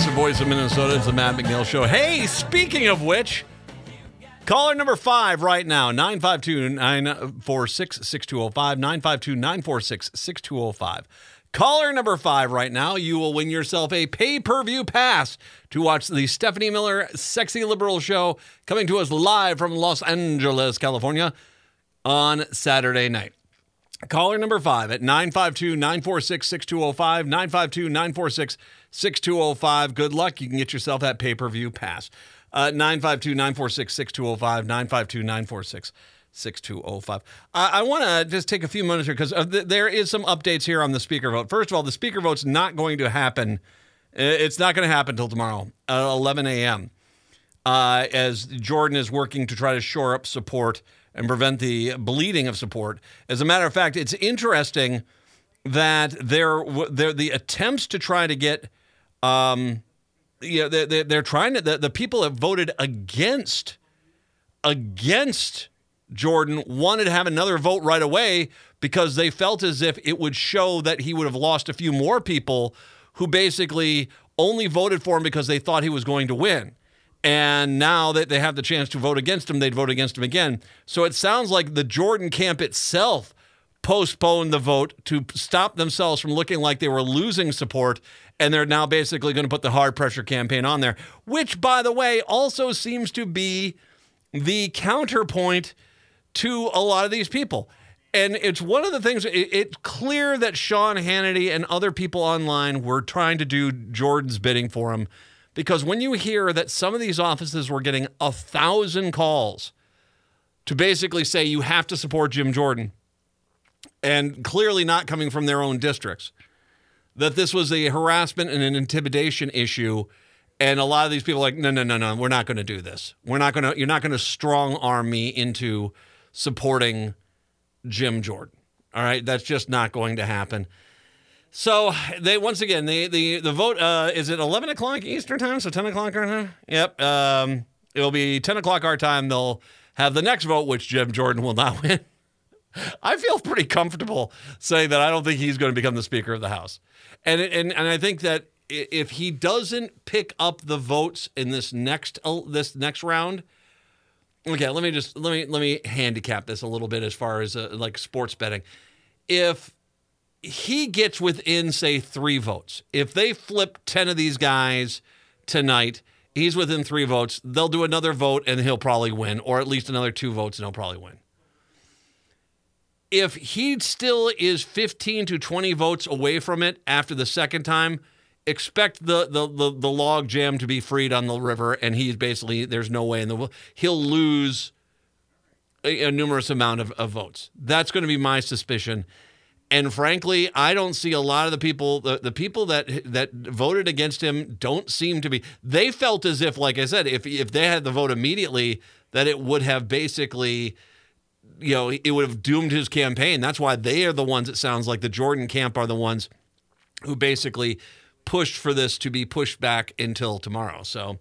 Progressive voice of Minnesota. It's the Matt McNeil Show. Hey, speaking of which, caller number five right now 952 946 6205. 952 946 6205. Caller number five right now, you will win yourself a pay per view pass to watch the Stephanie Miller Sexy Liberal Show coming to us live from Los Angeles, California on Saturday night. Caller number five at 952 946 6205. 952 946 6205. Good luck. You can get yourself that pay per view pass. Uh, 952 946 6205. 952 946 6205. I want to just take a few minutes here because uh, th- there is some updates here on the speaker vote. First of all, the speaker vote's not going to happen. It's not going to happen until tomorrow at 11 a.m. Uh, as Jordan is working to try to shore up support and prevent the bleeding of support. As a matter of fact, it's interesting that there, there the attempts to try to get um, you know, they're, they're trying to, the, the people that voted against, against Jordan wanted to have another vote right away because they felt as if it would show that he would have lost a few more people who basically only voted for him because they thought he was going to win. And now that they have the chance to vote against him, they'd vote against him again. So it sounds like the Jordan camp itself postponed the vote to stop themselves from looking like they were losing support and they're now basically going to put the hard pressure campaign on there, which, by the way, also seems to be the counterpoint to a lot of these people. And it's one of the things, it's clear that Sean Hannity and other people online were trying to do Jordan's bidding for him. Because when you hear that some of these offices were getting a thousand calls to basically say you have to support Jim Jordan, and clearly not coming from their own districts, that this was a harassment and an intimidation issue. And a lot of these people are like, no, no, no, no, we're not going to do this. We're not going to, you're not going to strong arm me into supporting Jim Jordan. All right. That's just not going to happen. So they once again the the the vote uh, is it eleven o'clock Eastern time, so ten o'clock our time. Yep, um, it'll be ten o'clock our time. They'll have the next vote, which Jim Jordan will not win. I feel pretty comfortable saying that I don't think he's going to become the Speaker of the House. And and and I think that if he doesn't pick up the votes in this next uh, this next round, okay, let me just let me let me handicap this a little bit as far as uh, like sports betting. If he gets within say 3 votes, if they flip 10 of these guys tonight, he's within 3 votes, they'll do another vote and he'll probably win or at least another 2 votes and he'll probably win if he still is 15 to 20 votes away from it after the second time, expect the the the, the log jam to be freed on the river, and he's basically there's no way in the world, he'll lose a, a numerous amount of, of votes. That's going to be my suspicion. And frankly, I don't see a lot of the people the, the people that that voted against him don't seem to be they felt as if like I said if if they had the vote immediately that it would have basically you know, it would have doomed his campaign. That's why they are the ones, it sounds like the Jordan camp are the ones who basically pushed for this to be pushed back until tomorrow. So,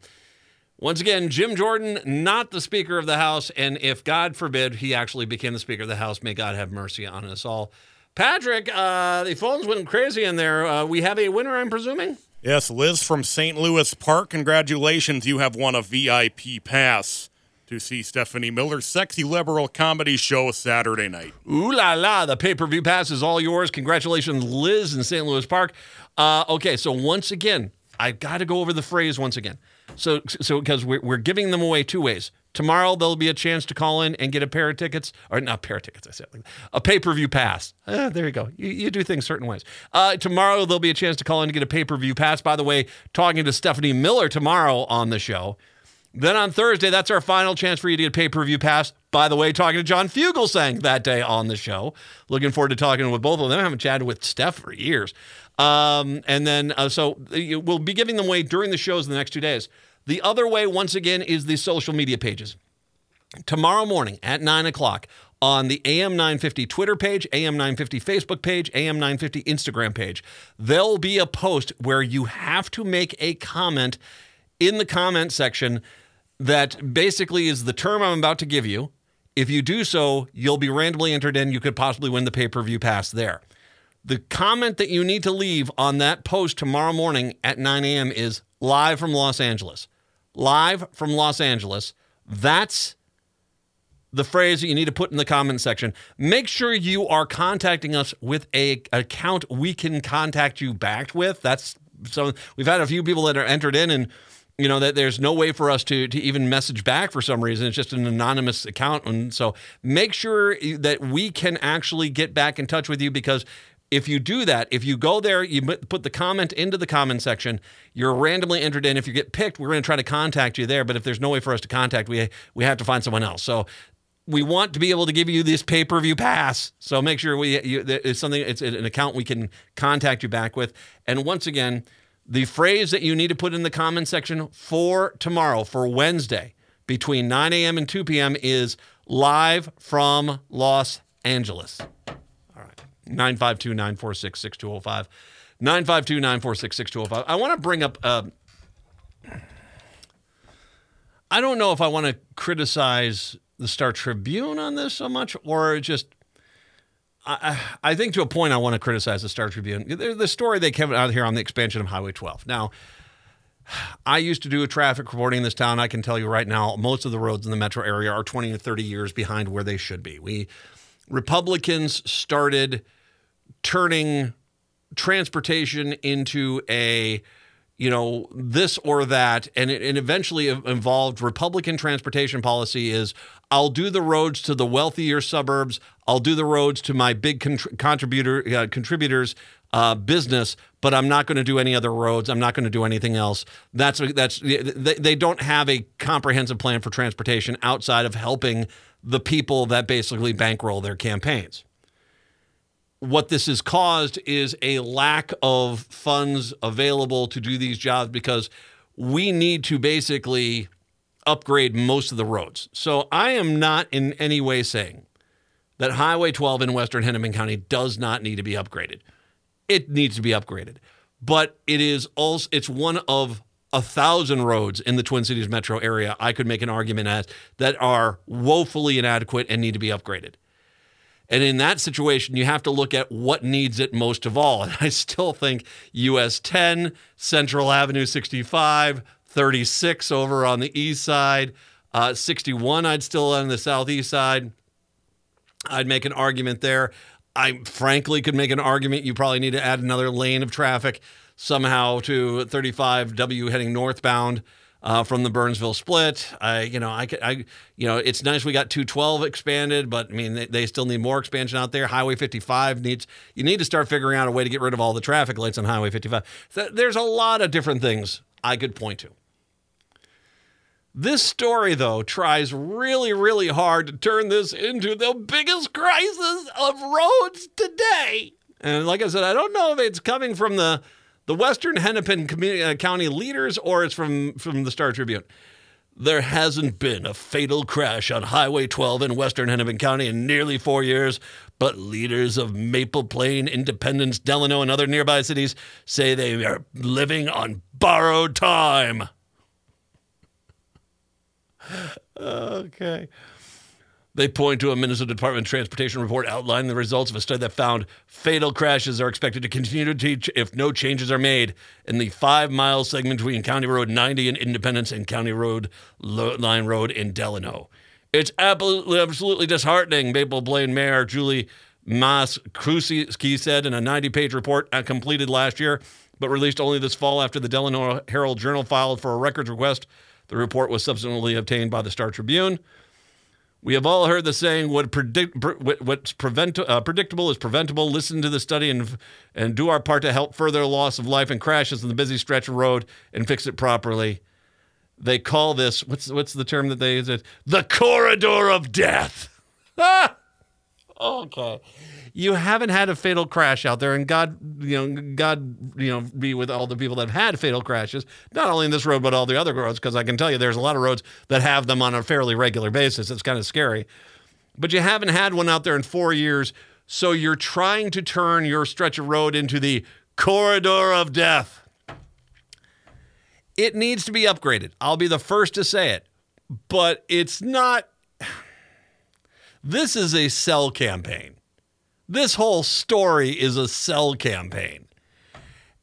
once again, Jim Jordan, not the Speaker of the House. And if God forbid he actually became the Speaker of the House, may God have mercy on us all. Patrick, uh, the phones went crazy in there. Uh, we have a winner, I'm presuming? Yes, Liz from St. Louis Park. Congratulations. You have won a VIP pass to see Stephanie Miller's sexy liberal comedy show Saturday night. Ooh la la! The pay per view pass is all yours. Congratulations, Liz in St. Louis Park. Uh, okay, so once again, I've got to go over the phrase once again. So, so because we're, we're giving them away two ways. Tomorrow there'll be a chance to call in and get a pair of tickets, or not pair of tickets. I said a pay per view pass. Uh, there you go. You, you, do things certain ways. Uh, tomorrow there'll be a chance to call in to get a pay per view pass. By the way, talking to Stephanie Miller tomorrow on the show. Then on Thursday, that's our final chance for you to get pay per view pass. By the way, talking to John Fugelsang that day on the show. Looking forward to talking with both of them. I haven't chatted with Steph for years. Um, and then, uh, so uh, we'll be giving them away during the shows in the next two days. The other way, once again, is the social media pages. Tomorrow morning at 9 o'clock on the AM 950 Twitter page, AM 950 Facebook page, AM 950 Instagram page, there'll be a post where you have to make a comment in the comment section that basically is the term I'm about to give you. If you do so, you'll be randomly entered in. You could possibly win the pay per view pass there. The comment that you need to leave on that post tomorrow morning at 9 a.m. is live from Los Angeles. Live from Los Angeles. That's the phrase that you need to put in the comment section. Make sure you are contacting us with a account we can contact you back with. That's so we've had a few people that are entered in and you know that there's no way for us to to even message back for some reason it's just an anonymous account and so make sure that we can actually get back in touch with you because If you do that, if you go there, you put the comment into the comment section, you're randomly entered in. If you get picked, we're going to try to contact you there. But if there's no way for us to contact, we we have to find someone else. So we want to be able to give you this pay per view pass. So make sure we you, it's something. It's an account we can contact you back with. And once again, the phrase that you need to put in the comment section for tomorrow, for Wednesday, between 9 a.m. and 2 p.m. is live from Los Angeles. All right. 952 946 6205. 952 946 6205. I want to bring up. Uh, I don't know if I want to criticize the Star Tribune on this so much, or just I, think to a point I want to criticize the Star Tribune. The story they came out here on the expansion of Highway 12. Now, I used to do a traffic reporting in this town. I can tell you right now, most of the roads in the metro area are 20 to 30 years behind where they should be. We Republicans started turning transportation into a you know, this or that. And it, it eventually involved Republican transportation policy is I'll do the roads to the wealthier suburbs. I'll do the roads to my big contributor uh, contributors uh, business, but I'm not going to do any other roads. I'm not going to do anything else. That's that's they, they don't have a comprehensive plan for transportation outside of helping the people that basically bankroll their campaigns what this has caused is a lack of funds available to do these jobs because we need to basically upgrade most of the roads. So I am not in any way saying that Highway 12 in Western Hennepin County does not need to be upgraded. It needs to be upgraded. But it is also it's one of a thousand roads in the Twin Cities metro area I could make an argument as that are woefully inadequate and need to be upgraded. And in that situation, you have to look at what needs it most of all. And I still think US 10, Central Avenue 65, 36 over on the east side, uh, 61, I'd still on the southeast side. I'd make an argument there. I frankly could make an argument you probably need to add another lane of traffic somehow to 35W heading northbound uh, from the Burnsville split. I, you know, I, I, you know, it's nice we got 212 expanded, but I mean, they, they, still need more expansion out there. Highway 55 needs, you need to start figuring out a way to get rid of all the traffic lights on Highway 55. So there's a lot of different things I could point to. This story, though, tries really, really hard to turn this into the biggest crisis of roads today. And like I said, I don't know if it's coming from the the Western Hennepin uh, County leaders or it's from, from the Star Tribune. There hasn't been a fatal crash on Highway 12 in Western Hennepin County in nearly four years, but leaders of Maple Plain, Independence, Delano, and other nearby cities say they are living on borrowed time. Okay. They point to a Minnesota Department of Transportation report outlining the results of a study that found fatal crashes are expected to continue to teach if no changes are made in the five mile segment between County Road 90 in Independence and County Road Line Road in Delano. It's absolutely, absolutely disheartening, Maple Plain Mayor Julie Mas said in a 90 page report completed last year, but released only this fall after the Delano Herald Journal filed for a records request. The report was subsequently obtained by the Star Tribune. We have all heard the saying, "What predict, what's prevent, uh, predictable is preventable." Listen to the study and and do our part to help further loss of life and crashes in the busy stretch of road and fix it properly. They call this what's what's the term that they use? It the corridor of death. Ah! okay you haven't had a fatal crash out there, and God, you know, God, you know, be with all the people that have had fatal crashes, not only in this road but all the other roads, because I can tell you there's a lot of roads that have them on a fairly regular basis. It's kind of scary, but you haven't had one out there in four years, so you're trying to turn your stretch of road into the corridor of death. It needs to be upgraded. I'll be the first to say it, but it's not. This is a sell campaign. This whole story is a sell campaign.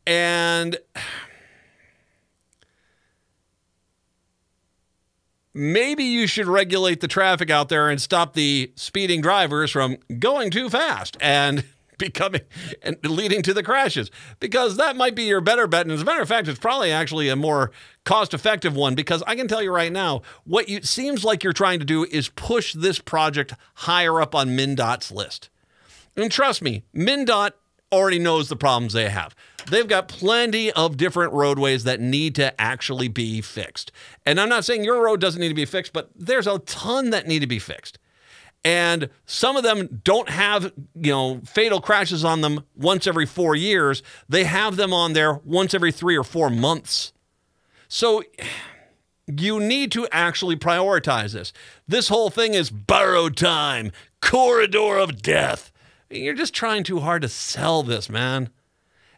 And maybe you should regulate the traffic out there and stop the speeding drivers from going too fast and becoming and leading to the crashes. Because that might be your better bet. And as a matter of fact it's probably actually a more cost effective one. Because i can tell you right now what you seems like you're trying to do is push this project higher up on MnDOT's list and trust me, MnDOT already knows the problems they have. They've got plenty of different roadways that need to actually be fixed. And I'm not saying your road doesn't need to be fixed, but there's a ton that need to be fixed. And some of them don't have, you know, fatal crashes on them once every 4 years. They have them on there once every 3 or 4 months. So you need to actually prioritize this. This whole thing is borrowed time, corridor of death. You're just trying too hard to sell this, man.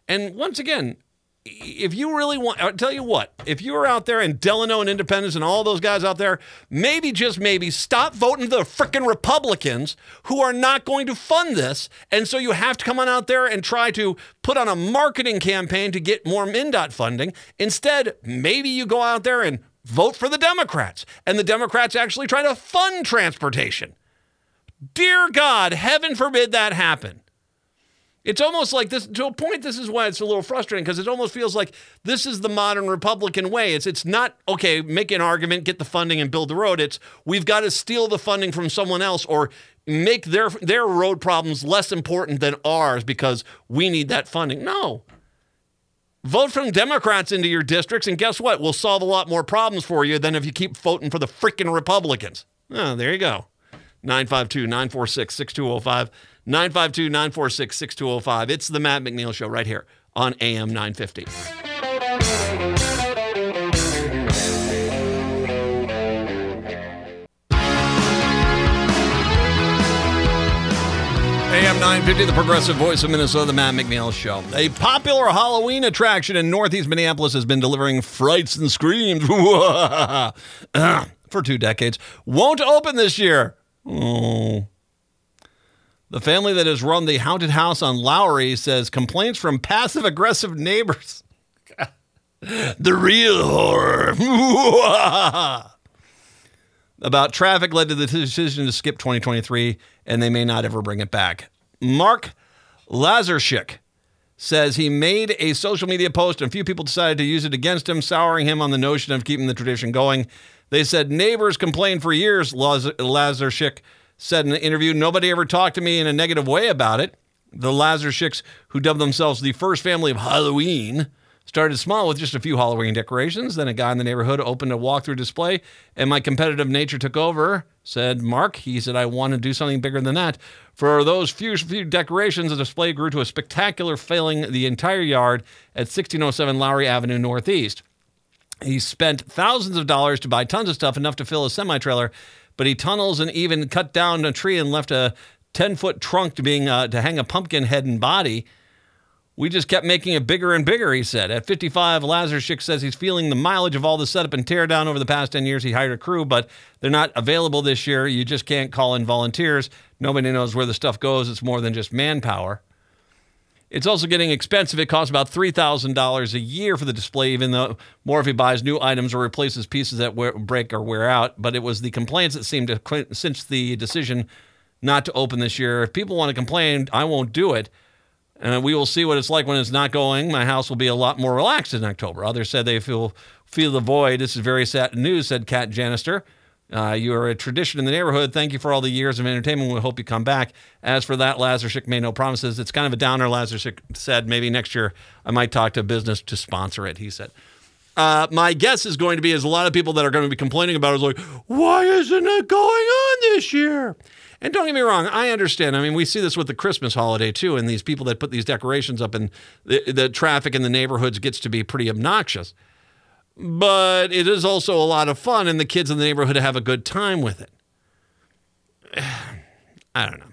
And once again, if you really want, I'll tell you what, if you were out there in Delano and Independence and all those guys out there, maybe just maybe stop voting the frickin' Republicans who are not going to fund this. And so you have to come on out there and try to put on a marketing campaign to get more MnDOT funding. Instead, maybe you go out there and vote for the Democrats, and the Democrats actually try to fund transportation. Dear God, heaven forbid that happen. It's almost like this to a point. This is why it's a little frustrating because it almost feels like this is the modern Republican way. It's it's not okay. Make an argument, get the funding, and build the road. It's we've got to steal the funding from someone else or make their their road problems less important than ours because we need that funding. No. Vote from Democrats into your districts, and guess what? We'll solve a lot more problems for you than if you keep voting for the freaking Republicans. Oh, there you go. 952 946 6205. 952 946 6205. It's the Matt McNeil Show right here on AM 950. AM 950, the progressive voice of Minnesota, the Matt McNeil Show. A popular Halloween attraction in Northeast Minneapolis has been delivering frights and screams for two decades. Won't open this year. Oh. The family that has run the haunted house on Lowry says complaints from passive aggressive neighbors. the real horror. About traffic led to the decision to skip 2023, and they may not ever bring it back. Mark Lazarchik says he made a social media post, and a few people decided to use it against him, souring him on the notion of keeping the tradition going. They said neighbors complained for years, Lazarchik said in an interview, nobody ever talked to me in a negative way about it. The Lazarchiks, who dubbed themselves the first family of Halloween, started small with just a few Halloween decorations. Then a guy in the neighborhood opened a walkthrough display, and my competitive nature took over, said Mark. He said, I want to do something bigger than that. For those few, few decorations, the display grew to a spectacular, filling the entire yard at 1607 Lowry Avenue Northeast. He spent thousands of dollars to buy tons of stuff, enough to fill a semi trailer, but he tunnels and even cut down a tree and left a 10 foot trunk to being uh, to hang a pumpkin head and body. We just kept making it bigger and bigger, he said. At 55, Lazarchik says he's feeling the mileage of all the setup and tear down over the past 10 years. He hired a crew, but they're not available this year. You just can't call in volunteers. Nobody knows where the stuff goes. It's more than just manpower. It's also getting expensive. It costs about $3,000 a year for the display, even though more if he buys new items or replaces pieces that wear, break or wear out. But it was the complaints that seemed to since the decision not to open this year. If people want to complain, I won't do it. And we will see what it's like when it's not going. My house will be a lot more relaxed in October. Others said they feel feel the void. This is very sad news, said Kat Janister. Uh, you are a tradition in the neighborhood. Thank you for all the years of entertainment. We hope you come back. As for that, Lazarchik made no promises. It's kind of a downer. Lazarchik said maybe next year I might talk to a business to sponsor it. He said. Uh, my guess is going to be is a lot of people that are going to be complaining about it is like, why isn't it going on this year? And don't get me wrong, I understand. I mean, we see this with the Christmas holiday too, and these people that put these decorations up, and the, the traffic in the neighborhoods gets to be pretty obnoxious but it is also a lot of fun, and the kids in the neighborhood have a good time with it. I don't know.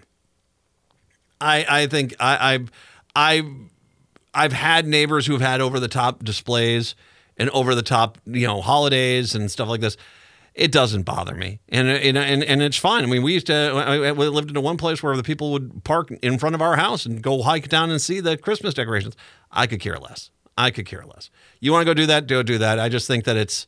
I I think I I've I've I've had neighbors who've had over the top displays and over the top you know holidays and stuff like this. It doesn't bother me, and uh, and and, and it's fine. I mean, we used to uh, uh, we lived in one place where the people would park in front of our house and go hike down and see the Christmas decorations. I could care less. I could care less. You want to go do that? Go do that. I just think that it's.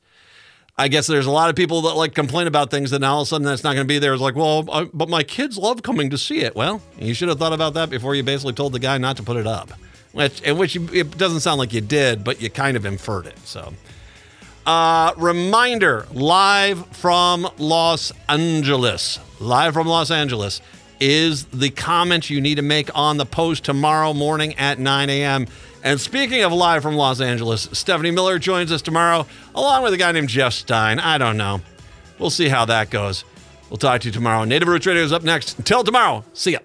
I guess there's a lot of people that like complain about things that now all of a sudden that's not going to be there. It's like, well, I, but my kids love coming to see it. Well, you should have thought about that before you basically told the guy not to put it up. Which, which it doesn't sound like you did, but you kind of inferred it. So, uh, reminder live from Los Angeles. Live from Los Angeles. is the comment you need to make on the post tomorrow morning at 9 a.m. And speaking of live from Los Angeles, Stephanie Miller joins us tomorrow, along with a guy named Jeff Stein. I don't know. We'll see how that goes. We'll talk to you tomorrow. Native Roots Radio is up next. Until tomorrow, see ya.